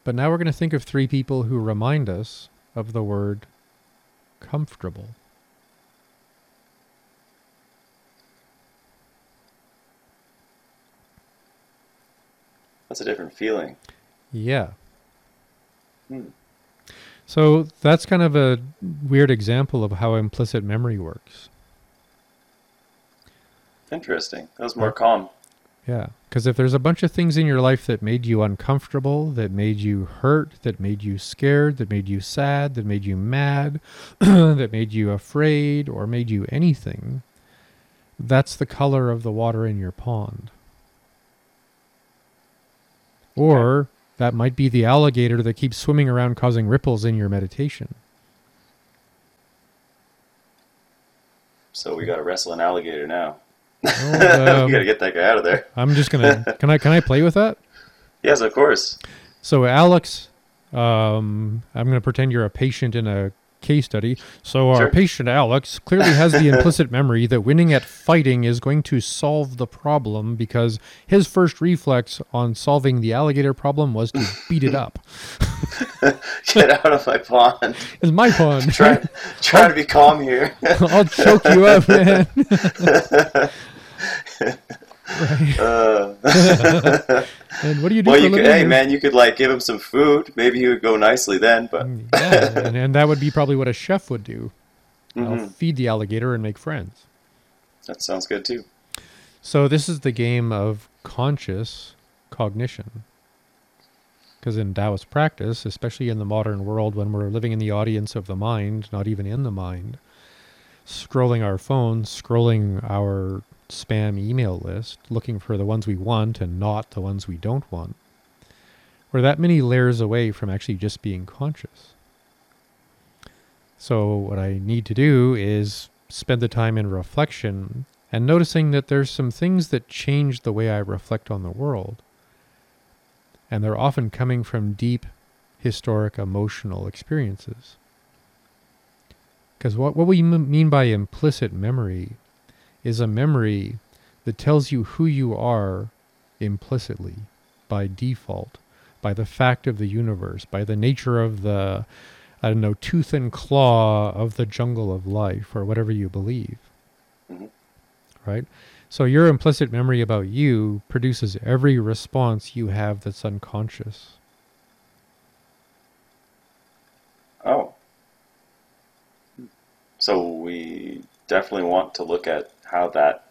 Speaker 3: But now we're going to think of three people who remind us of the word comfortable.
Speaker 2: That's a different feeling.
Speaker 3: Yeah.
Speaker 2: Hmm.
Speaker 3: So that's kind of a weird example of how implicit memory works.
Speaker 2: Interesting. That was more calm.
Speaker 3: Yeah, because if there's a bunch of things in your life that made you uncomfortable, that made you hurt, that made you scared, that made you sad, that made you mad, that made you afraid, or made you anything, that's the color of the water in your pond. Or that might be the alligator that keeps swimming around causing ripples in your meditation.
Speaker 2: So we got to wrestle an alligator now.
Speaker 3: Well,
Speaker 2: we got to
Speaker 3: um,
Speaker 2: get that guy out of there.
Speaker 3: I'm just gonna. Can I? Can I play with that?
Speaker 2: Yes, of course.
Speaker 3: So Alex, um, I'm to pretend you're a patient in a case study. So our
Speaker 2: Sure.
Speaker 3: patient Alex clearly has the implicit memory that winning at fighting is going to solve the problem because his first reflex on solving the alligator problem was to beat it up.
Speaker 2: Get out of my pond.
Speaker 3: It's my pond.
Speaker 2: Try, try to be calm here.
Speaker 3: I'll choke you up, man. Right.
Speaker 2: Uh,
Speaker 3: And what do you do
Speaker 2: well, you could, hey
Speaker 3: or-
Speaker 2: man, you could like give him some food. Maybe he would go nicely then. But
Speaker 3: yeah, and, and that would be probably what a chef would do. I'll
Speaker 2: Mhm.
Speaker 3: feed the alligator and make friends.
Speaker 2: that sounds good too.
Speaker 3: So this is the game of conscious cognition. Because in Taoist practice, especially in the modern world when we're living in the audience of the mind, not even in the mind, scrolling our phones, scrolling our spam email list, looking for the ones we want and not the ones we don't want, we're that many layers away from actually just being conscious. So what I need to do is spend the time in reflection and noticing that there's some things that change the way I reflect on the world. And they're often coming from deep historic emotional experiences. Because what, what we m- mean by implicit memory is a memory that tells you who you are implicitly, by default, by the fact of the universe, by the nature of the, I don't know, tooth and claw of the jungle of life, or whatever you believe
Speaker 2: Mhm.
Speaker 3: right? So your implicit memory about you produces every response you have that's unconscious.
Speaker 2: Oh. So we definitely want to look at how that,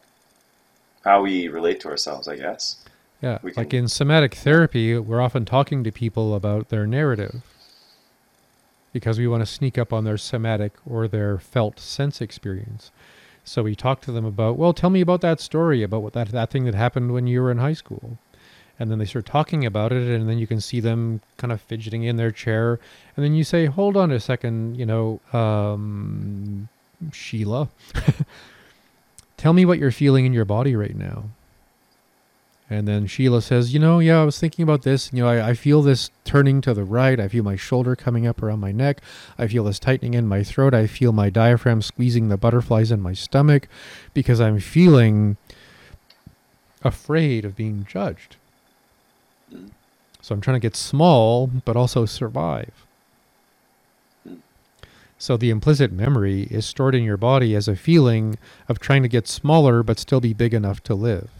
Speaker 2: how we relate to ourselves. I guess.
Speaker 3: Yeah,
Speaker 2: We
Speaker 3: like in somatic therapy, we're often talking to people about their narrative. because we want to sneak up on their somatic or their felt sense experience. So we talk to them about, well, tell me about that story about what that, that thing that happened when you were in high school. And then they start talking about it, and then you can see them kind of fidgeting in their chair. And then you say, hold on a second, you know, um, Sheila, tell me what you're feeling in your body right now. And then Sheila says, You know, yeah, I was thinking about this. You know, I, I, feel this turning to the right. I feel my shoulder coming up around my neck. I feel this tightening in my throat. I feel my diaphragm squeezing the butterflies in my stomach because I'm feeling afraid of being judged. So I'm trying to get small, but also survive. So the implicit memory is stored in your body as a feeling of trying to get smaller, but still be big enough to live.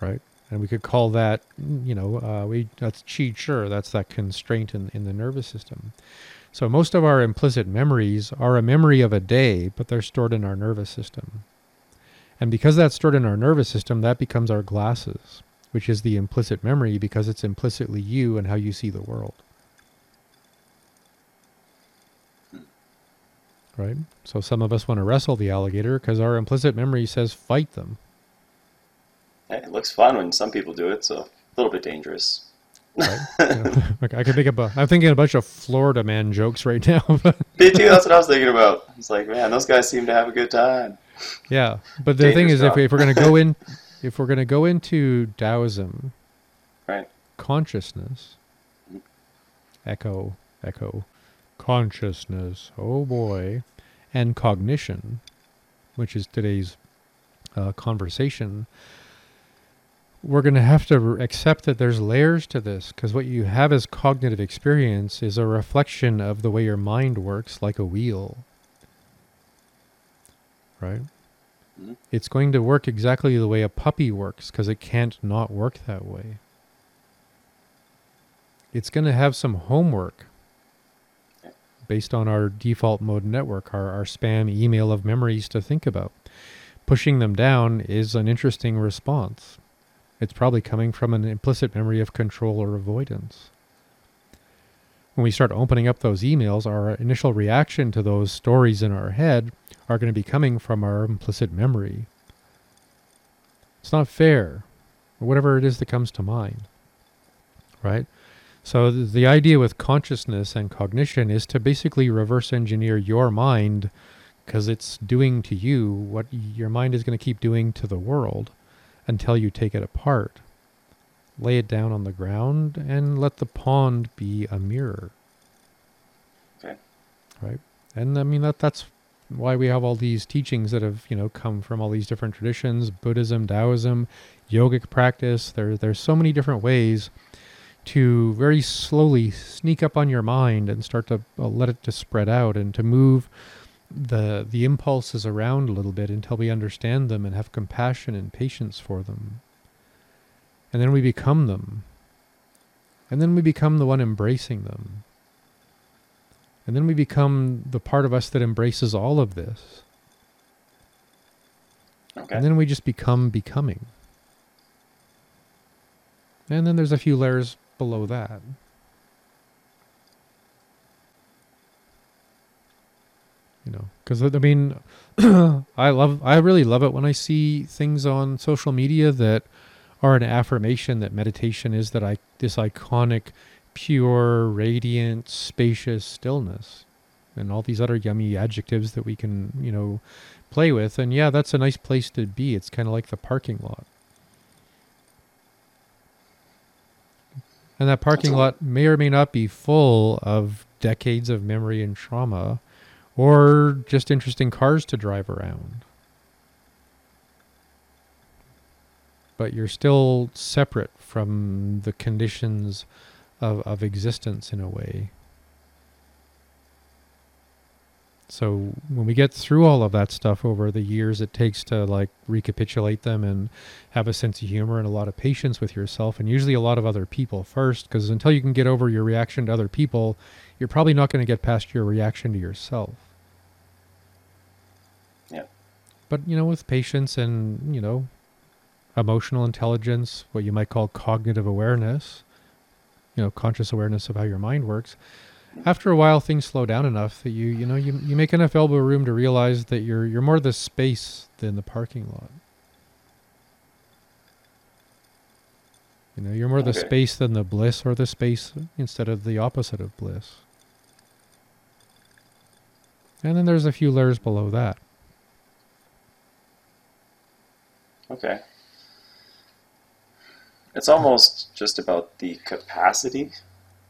Speaker 3: right? And we could call that, you know, uh, we that's qi shi. That's that constraint in in the nervous system. So most of our implicit memories are a memory of a day, but they're stored in our nervous system. And because that's stored in our nervous system, that becomes our glasses, which is the implicit memory because it's implicitly you and how you see the world. Right? So some of us want to wrestle the alligator because our implicit memory says fight them.
Speaker 2: It looks fun when some people do it, so a little bit dangerous.
Speaker 3: Right? you know, I could think about. I'm thinking a bunch of Florida man jokes right now.
Speaker 2: Me too. That's what I was thinking about. It's like, man, those guys seem to have a good time.
Speaker 3: Yeah, but the thing is, if, we, if we're going to go in, if we're going to go into Taoism,
Speaker 2: right,
Speaker 3: consciousness, mm-hmm. echo, echo, consciousness. Oh boy, and cognition, which is today's uh, conversation we're going to have to accept that there's layers to this because what you have as cognitive experience is a reflection of the way your mind works like a wheel right mm-hmm. it's going to work exactly the way a puppy works because it can't not work that way it's going to have some homework based on our default mode network our, our spam email of memories to think about pushing them down is an interesting response it's probably coming from an implicit memory of control or avoidance. When we start opening up those emails, our initial reaction to those stories in our head are going to be coming from our implicit memory. It's not fair, or whatever it is that comes to mind. Right? So, the idea with consciousness and cognition is to basically reverse engineer your mind because it's doing to you what your mind is going to keep doing to the world until you take it apart. Lay it down on the ground and let the pond be a mirror.
Speaker 2: Okay.
Speaker 3: Right? And I mean that that's why we have all these teachings that have, you know, come from all these different traditions, Buddhism, Taoism, yogic practice. There there's so many different ways to very slowly sneak up on your mind and start to uh, let it to spread out and to move the the impulses around a little bit until we understand them and have compassion and patience for them. And then we become them. And then we become the one embracing them. And then we become the part of us that embraces all of this.
Speaker 2: Okay.
Speaker 3: And then we just become becoming. And then there's a few layers below that. you know because i mean i love i really love it when i see things on social media that are an affirmation that meditation is that i this iconic pure radiant spacious stillness and all these other yummy adjectives that we can you know play with. And yeah that's a nice place to be. It's kind of like the parking lot and that parking lot may or may not be full of decades of memory and trauma or just interesting cars to drive around. But you're still separate from the conditions of, of existence in a way. So when we get through all of that stuff over the years it takes to like recapitulate them and have a sense of humor and a lot of patience with yourself and usually a lot of other people first because until you can get over your reaction to other people, you're probably not going to get past your reaction to yourself. Yeah. But, you know, with patience and, you know, emotional intelligence, what you might call cognitive awareness, you know, conscious awareness of how your mind works. After a while, things slow down enough that you, you know, you, you make enough elbow room to realize that you're you're more the space than the parking lot. You know, you're more the space than the bliss, or the space instead of the opposite of bliss. And then there's a few layers below that.
Speaker 2: Okay. It's almost just about the capacity,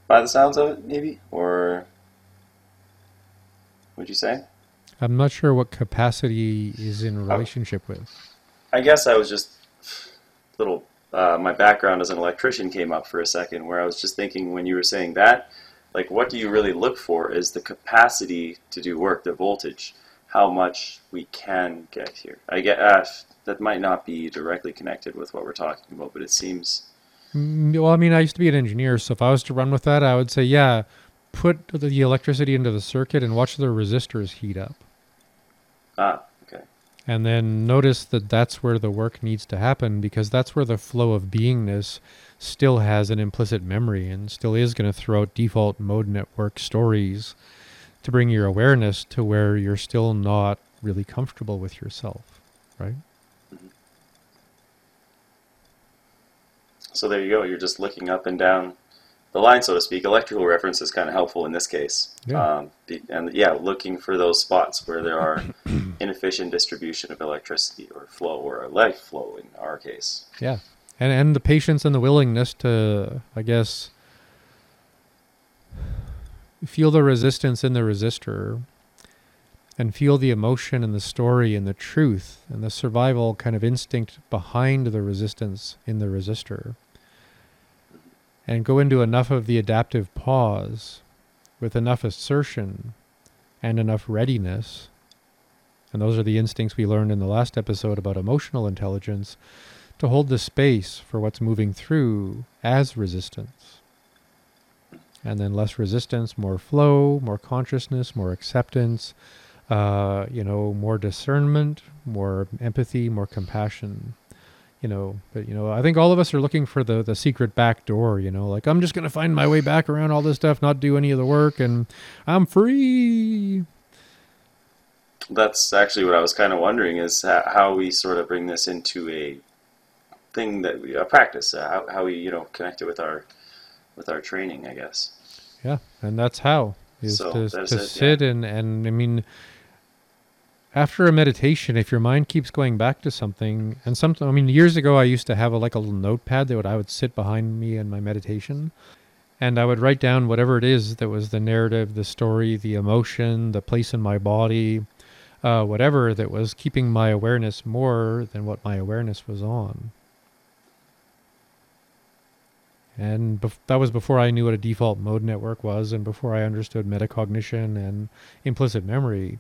Speaker 2: by the sounds of it, maybe? Or would you say?
Speaker 3: I'm not sure what capacity is in relationship with.
Speaker 2: I guess I was just little. Uh, my background as an electrician came up for a second, where I was just thinking when you were saying that, like, what do you really look for? Is the capacity to do work, the voltage, how much we can get here? I get uh, that might not be directly connected with what we're talking about, but it seems
Speaker 3: Well, I mean, I used to be an engineer, so if I was to run with that, I would say, yeah, put the electricity into the circuit and watch the resistors heat up.
Speaker 2: ah okay.
Speaker 3: And then notice that that's where the work needs to happen because that's where the flow of beingness still has an implicit memory and still is going to throw out default mode network stories to bring your awareness to where you're still not really comfortable with yourself, right?
Speaker 2: So there you go. You're just looking up and down the line, so to speak. Electrical reference is kind of helpful in this case.
Speaker 3: Yeah.
Speaker 2: Um, be- and yeah, looking for those spots where there are inefficient distribution of electricity or flow or a light flow in our case.
Speaker 3: Yeah. And and the patience and the willingness to I guess feel the resistance in the resistor and feel the emotion and the story and the truth and the survival kind of instinct behind the resistance in the resistor and go into enough of the adaptive pause with enough assertion and enough readiness and those are the instincts we learned in the last episode about emotional intelligence to hold the space for what's moving through as resistance. And then less resistance, more flow, more consciousness, more acceptance, uh, you know, more discernment, more empathy, more compassion. You know, but you know, I think all of us are looking for the the secret back door. You know, like I'm just gonna find my way back around all this stuff, not do any of the work, and I'm free.
Speaker 2: That's actually what I was kind of wondering is how we sort of bring this into a thing that we a practice. Uh, how, how we you know connect it with our with our training, I guess.
Speaker 3: Yeah, and that's how is
Speaker 2: So,
Speaker 3: to, to
Speaker 2: it, yeah.
Speaker 3: sit and and I mean, after a meditation, if your mind keeps going back to something, and some I mean, years ago I used to have a, like a little notepad that would I would sit behind me in my meditation, and I would write down whatever it is that was the narrative, the story, the emotion, the place in my body, uh, whatever that was keeping my awareness more than what my awareness was on. And bef- that was before I knew what a default mode network was and before I understood metacognition and implicit memory.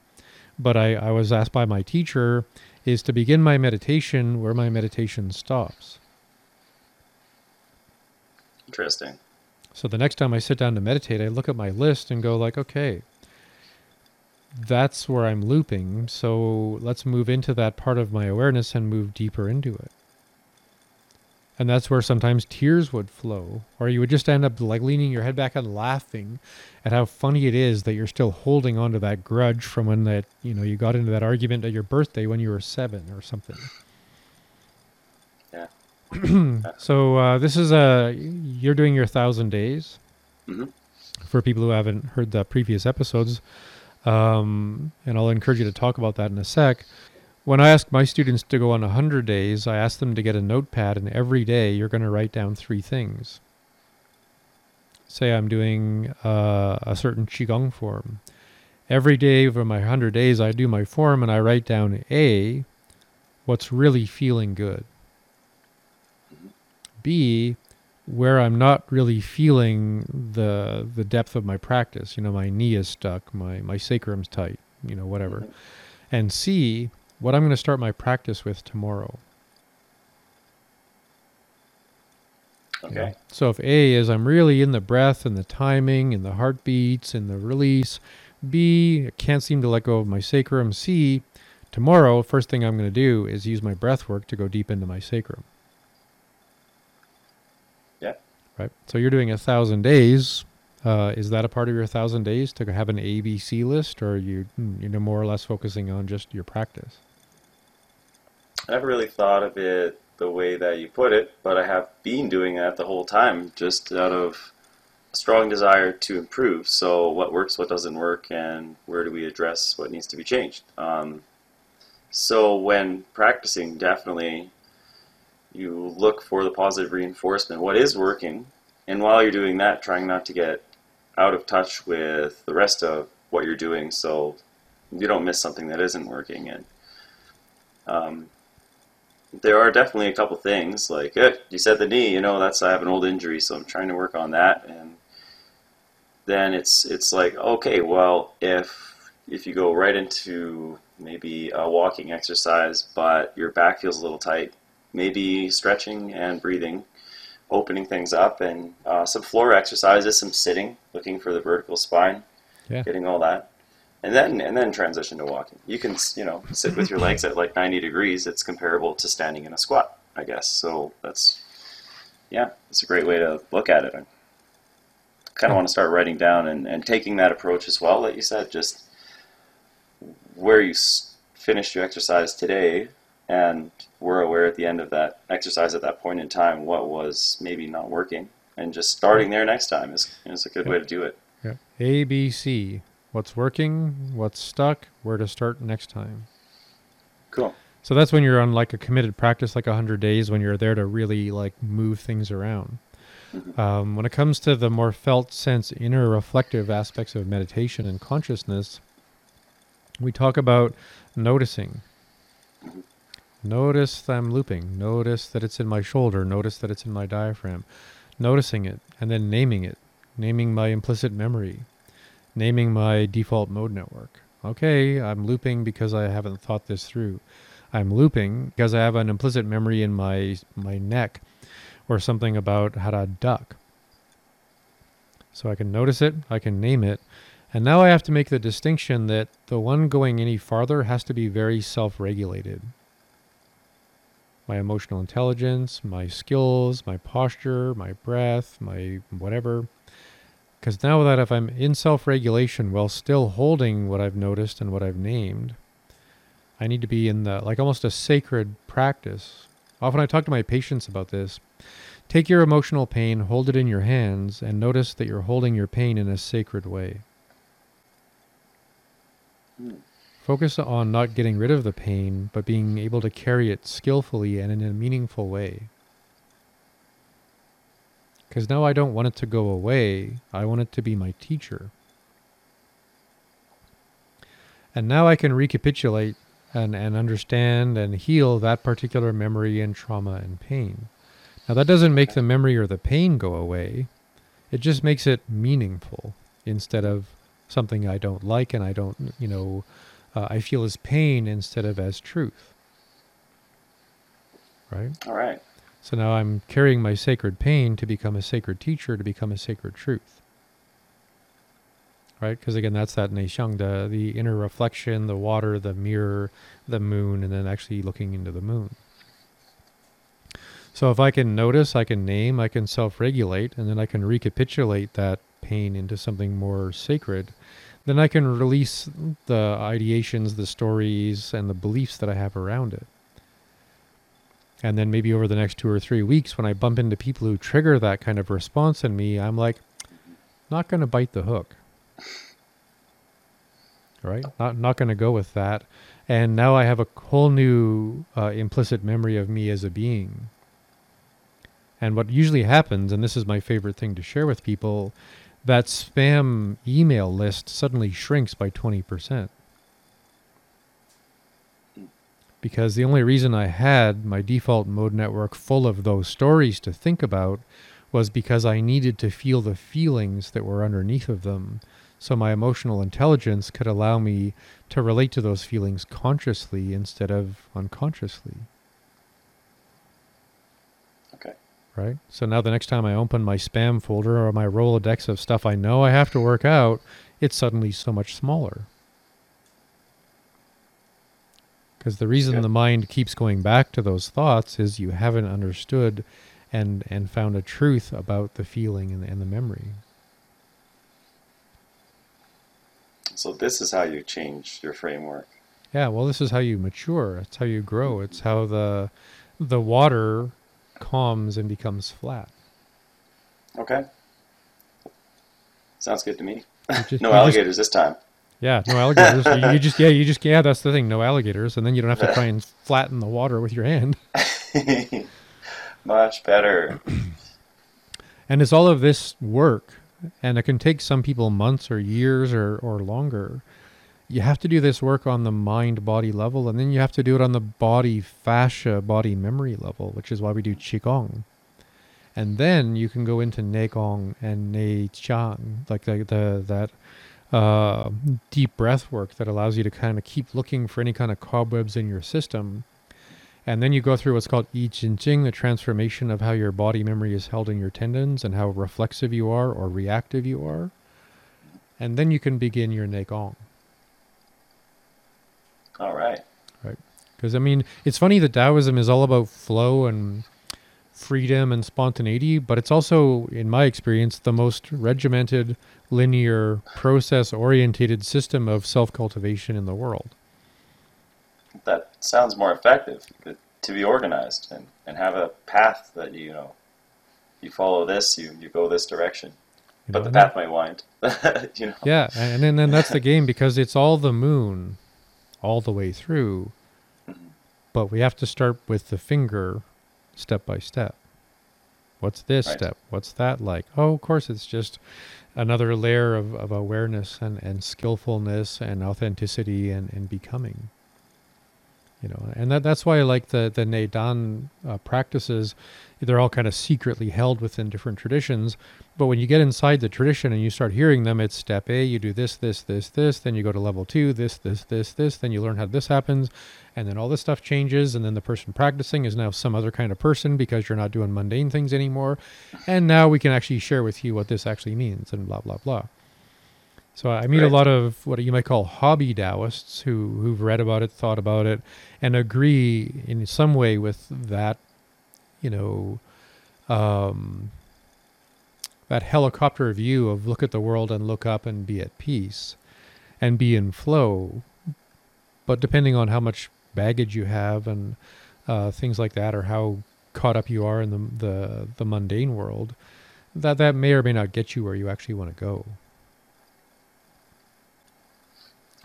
Speaker 3: But I, I was asked by my teacher is to begin my meditation where my meditation stops.
Speaker 2: Interesting.
Speaker 3: So the next time I sit down to meditate, I look at my list and go like, okay, that's where I'm looping. So let's move into that part of my awareness and move deeper into it. And that's where sometimes tears would flow, or you would just end up like leaning your head back and laughing at how funny it is that you're still holding on to that grudge from when that you know you got into that argument at your birthday when you were seven or something.
Speaker 2: Yeah.
Speaker 3: so uh, this is a you're doing your thousand days
Speaker 2: Mhm.
Speaker 3: for people who haven't heard the previous episodes, um, and I'll encourage you to talk about that in a sec. When I ask my students to go on 100 days, I ask them to get a notepad, and every day you're going to write down three things. Say I'm doing uh, a certain Qigong form. Every day for my 100 days, I do my form and I write down A, what's really feeling good. B, where I'm not really feeling the the depth of my practice. You know, my knee is stuck, my my sacrum's tight, you know, whatever.
Speaker 2: Mhm.
Speaker 3: And C, what I'm going to start my practice with tomorrow.
Speaker 2: Okay.
Speaker 3: So if A is I'm really in the breath and the timing and the heartbeats and the release. B, I can't seem to let go of my sacrum. C, tomorrow, first thing I'm going to do is use my breath work to go deep into my sacrum.
Speaker 2: Yeah.
Speaker 3: Right. So you're doing a thousand days. Uh, is that a part of your thousand days to have an ABC list, or are you hmm, you know more or less focusing on just your practice?
Speaker 2: I never really thought of it the way that you put it, but I have been doing that the whole time, just out of a strong desire to improve. So, what works, what doesn't work, and where do we address what needs to be changed? Um, so, when practicing, definitely you look for the positive reinforcement. What is working, and while you're doing that, trying not to get out of touch with the rest of what you're doing, so you don't miss something that isn't working. And um, there are definitely a couple things like eh, you said the knee you know that's i have an old injury so i'm trying to work on that and then it's it's like okay well if if you go right into maybe a walking exercise but your back feels a little tight maybe stretching and breathing opening things up and uh, some floor exercises some sitting looking for the vertical spine
Speaker 3: Yeah.
Speaker 2: getting all that and then and then transition to walking. You can you know sit with your legs at like 90 degrees. It's comparable to standing in a squat, I guess. So that's yeah, it's a great way to look at it. I kind of want to start writing down and, and taking that approach as well. Like you said, just where you s- finished your exercise today, and we're aware at the end of that exercise at that point in time what was maybe not working, and just starting there next time is is a good way to do it.
Speaker 3: Yeah. A B C. What's working? What's stuck? Where to start next time?
Speaker 2: Cool.
Speaker 3: So that's when you're on like a committed practice, like 100 days, when you're there to really like move things around.
Speaker 2: Mhm.
Speaker 3: Um, when it comes to the more felt sense, inner reflective aspects of meditation and consciousness, we talk about noticing.
Speaker 2: Mhm.
Speaker 3: Notice that I'm looping. Notice that it's in my shoulder. Notice that it's in my diaphragm. Noticing it and then naming it. Naming my implicit memory. Naming my default mode network. Okay, I'm looping because I haven't thought this through. I'm looping because I have an implicit memory in my my neck or something about how to duck. So I can notice it, I can name it, and now I have to make the distinction that the one going any farther has to be very self-regulated. My emotional intelligence, my skills, my posture, my breath, my whatever. Because now that if I'm in self-regulation while still holding what I've noticed and what I've named, I need to be in the like almost a sacred practice. Often I talk to my patients about this. Take your emotional pain, hold it in your hands, and notice that you're holding your pain in a sacred way.
Speaker 2: Hmm.
Speaker 3: Focus on not getting rid of the pain, but being able to carry it skillfully and in a meaningful way. Because now I don't want it to go away, I want it to be my teacher. And now I can recapitulate and, and understand and heal that particular memory and trauma and pain. Now, that doesn't make the memory or the pain go away, it just makes it meaningful instead of something I don't like and I don't, you know, uh, I feel as pain instead of as truth. Right?
Speaker 2: All right.
Speaker 3: So now I'm carrying my sacred pain to become a sacred teacher, to become a sacred truth. Right? Because again, that's that Neishang, the, the inner reflection, the water, the mirror, the moon, and then actually looking into the moon. So if I can notice, I can name, I can self regulate, and then I can recapitulate that pain into something more sacred, then I can release the ideations, the stories, and the beliefs that I have around it. And then maybe over the next two or three weeks, when I bump into people who trigger that kind of response in me, I'm like, not going to bite the hook. Right? Not not going to go with that. And now I have a whole new uh, implicit memory of me as a being. And what usually happens, and this is my favorite thing to share with people, that spam email list suddenly shrinks by 20%. Because the only reason I had my default mode network full of those stories to think about was because I needed to feel the feelings that were underneath of them. So my emotional intelligence could allow me to relate to those feelings consciously instead of unconsciously.
Speaker 2: Okay.
Speaker 3: Right? So now the next time I open my spam folder or my Rolodex of stuff I know I have to work out, it's suddenly so much smaller. Because the reason
Speaker 2: Good.
Speaker 3: the mind keeps going back to those thoughts is you haven't understood and and found a truth about the feeling and, and the memory.
Speaker 2: So this is how you change your framework.
Speaker 3: Yeah, well, this is how you mature. It's how you grow. Mm-hmm. It's how the the water calms and becomes flat.
Speaker 2: Okay. Sounds good to me.
Speaker 3: Just-
Speaker 2: no
Speaker 3: you just-
Speaker 2: alligators this time.
Speaker 3: Yeah, no alligators. you, you just yeah, you just yeah, that's the thing. No alligators, and then you don't have to try and flatten the water with your hand.
Speaker 2: Much better.
Speaker 3: And it's all of this work, and it can take some people months or years or, or longer. You have to do this work on the mind body level, and then you have to do it on the body fascia, body memory level, which is why we do Qigong. And then you can go into Neigong and Nei Chang, like the, the that uh, deep breath work that allows you to kind of keep looking for any kind of cobwebs in your system. And then you go through what's called Yi Jin Jing, the transformation of how your body memory is held in your tendons and how reflexive you are or reactive you are. And then you can begin your Neigong.
Speaker 2: All right. Right.
Speaker 3: Because, I mean, it's funny that Taoism is all about flow and freedom and spontaneity, but it's also, in my experience, the most regimented, linear, process orientated system of self cultivation in the world.
Speaker 2: That sounds more effective uh, to be organized and, and have a path that you know you follow this, you, you go this direction.
Speaker 3: you
Speaker 2: But
Speaker 3: know,
Speaker 2: the path might wind. you know.
Speaker 3: Yeah, and then, then that's the game because it's all the moon all the way through. Mm-hmm. But we have to start with the finger step by step. What's this
Speaker 2: Right.
Speaker 3: step? What's that like? Oh, of course, it's just another layer of, of awareness and, and skillfulness and authenticity and, and becoming. You know, and that, that's why I like the, the Neidan uh, practices. They're all kind of secretly held within different traditions. But when you get inside the tradition and you start hearing them, it's step A, you do this, this, this, this, then you go to level two, this, this, this, this, then you learn how this happens, and then all this stuff changes, and then the person practicing is now some other kind of person because you're not doing mundane things anymore. And now we can actually share with you what this actually means, and blah, blah, blah. So I meet a lot of what you might call hobby Taoists who who've read about it, thought about it, and agree in some way with that, you know, um, that helicopter view of look at the world and look up and be at peace, and be in flow. But depending on how much baggage you have and uh, things like that, or how caught up you are in the the the mundane world, that that may or may not get you where you actually want to go.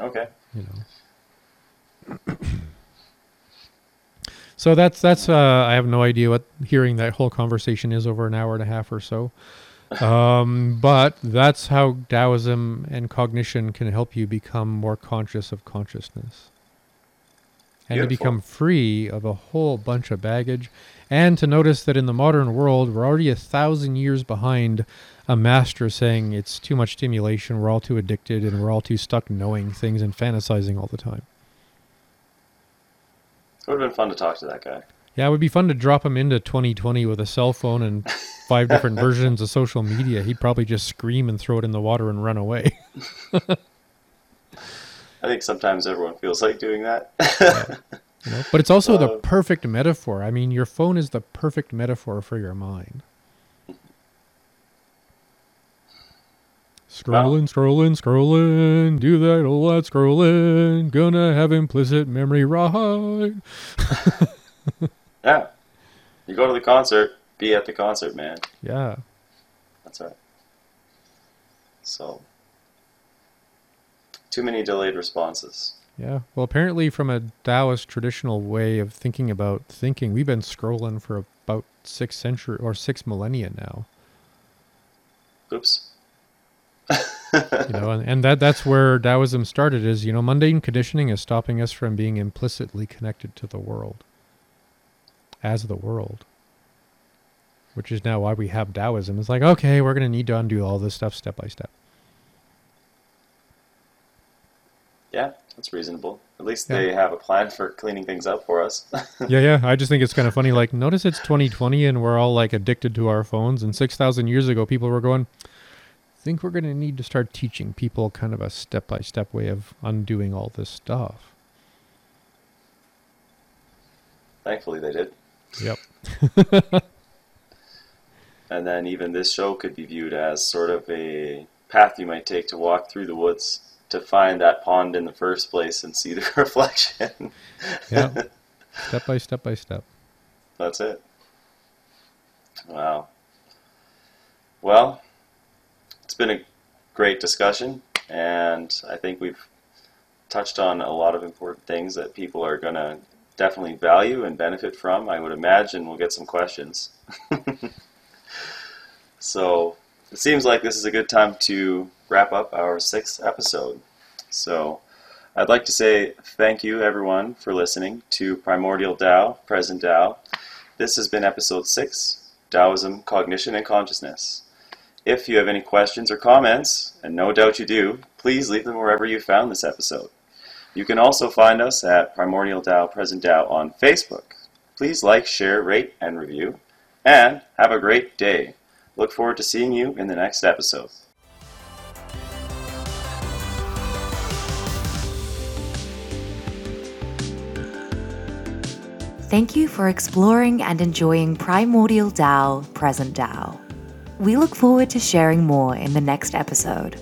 Speaker 2: Okay.
Speaker 3: you know. so that's that's uh, I have no idea what hearing that whole conversation is over an hour and a half or so. Um, but that's how Taoism and cognition can help you become more conscious of consciousness. And to become free of a whole bunch of baggage, and to notice that in the modern world, we're already a thousand years behind a master saying it's too much stimulation, we're all too addicted, and we're all too stuck knowing things and fantasizing all the time.
Speaker 2: It would have been fun to talk to that guy.
Speaker 3: Yeah, it would be fun to drop him into 2020 with a cell phone and five different versions of social media. He'd probably just scream and throw it in the water and run away.
Speaker 2: I think sometimes everyone feels like doing that.
Speaker 3: You know? But it's also the
Speaker 2: Uh,
Speaker 3: perfect metaphor. I mean, your phone is the perfect metaphor for your mind. Scrolling, scrolling, scrolling, do that, all that scrolling, gonna have implicit memory ride.
Speaker 2: yeah. You go to the concert, be at the concert, man.
Speaker 3: Yeah.
Speaker 2: That's right. So, too many delayed responses.
Speaker 3: Yeah. Well, apparently, from a Taoist traditional way of thinking about thinking, we've been scrolling for about six century or six millennia now.
Speaker 2: Oops.
Speaker 3: You know, and, and that that's where Taoism started. Is you know, mundane conditioning is stopping us from being implicitly connected to the world, as the world. Which is now why we have Taoism. It's like, okay, we're going to need to undo all this stuff step by step.
Speaker 2: Yeah, that's reasonable. At least
Speaker 3: Yeah.
Speaker 2: they have a plan for cleaning things up for us.
Speaker 3: yeah, yeah. I just think it's kind of funny. Like, notice it's 2020 and we're all like addicted to our phones. And 6,000 years ago, people were going, think we're going to need to start teaching people kind of a step by step way of undoing all this stuff.
Speaker 2: Thankfully, they did.
Speaker 3: Yep.
Speaker 2: And then even this show could be viewed as sort of a path you might take to walk through the woods to find that pond in the first place and see the reflection.
Speaker 3: Yeah. step by step by step.
Speaker 2: That's it. Wow. Well, been a great discussion, and I think we've touched on a lot of important things that people are going to definitely value and benefit from. I would imagine we'll get some questions. so it seems like this is a good time to wrap up our sixth episode. So I'd like to say thank you, everyone, for listening to Primordial Tao, Present Tao. This has been episode six Taoism, Cognition, and Consciousness. If you have any questions or comments, and no doubt you do, please leave them wherever you found this episode. You can also find us at Primordial Tao Present Tao on Facebook. Please like, share, rate, and review. And have a great day. Look forward to seeing you in the next episode.
Speaker 1: Thank you for exploring and enjoying Primordial Tao, Present Tao. We look forward to sharing more in the next episode.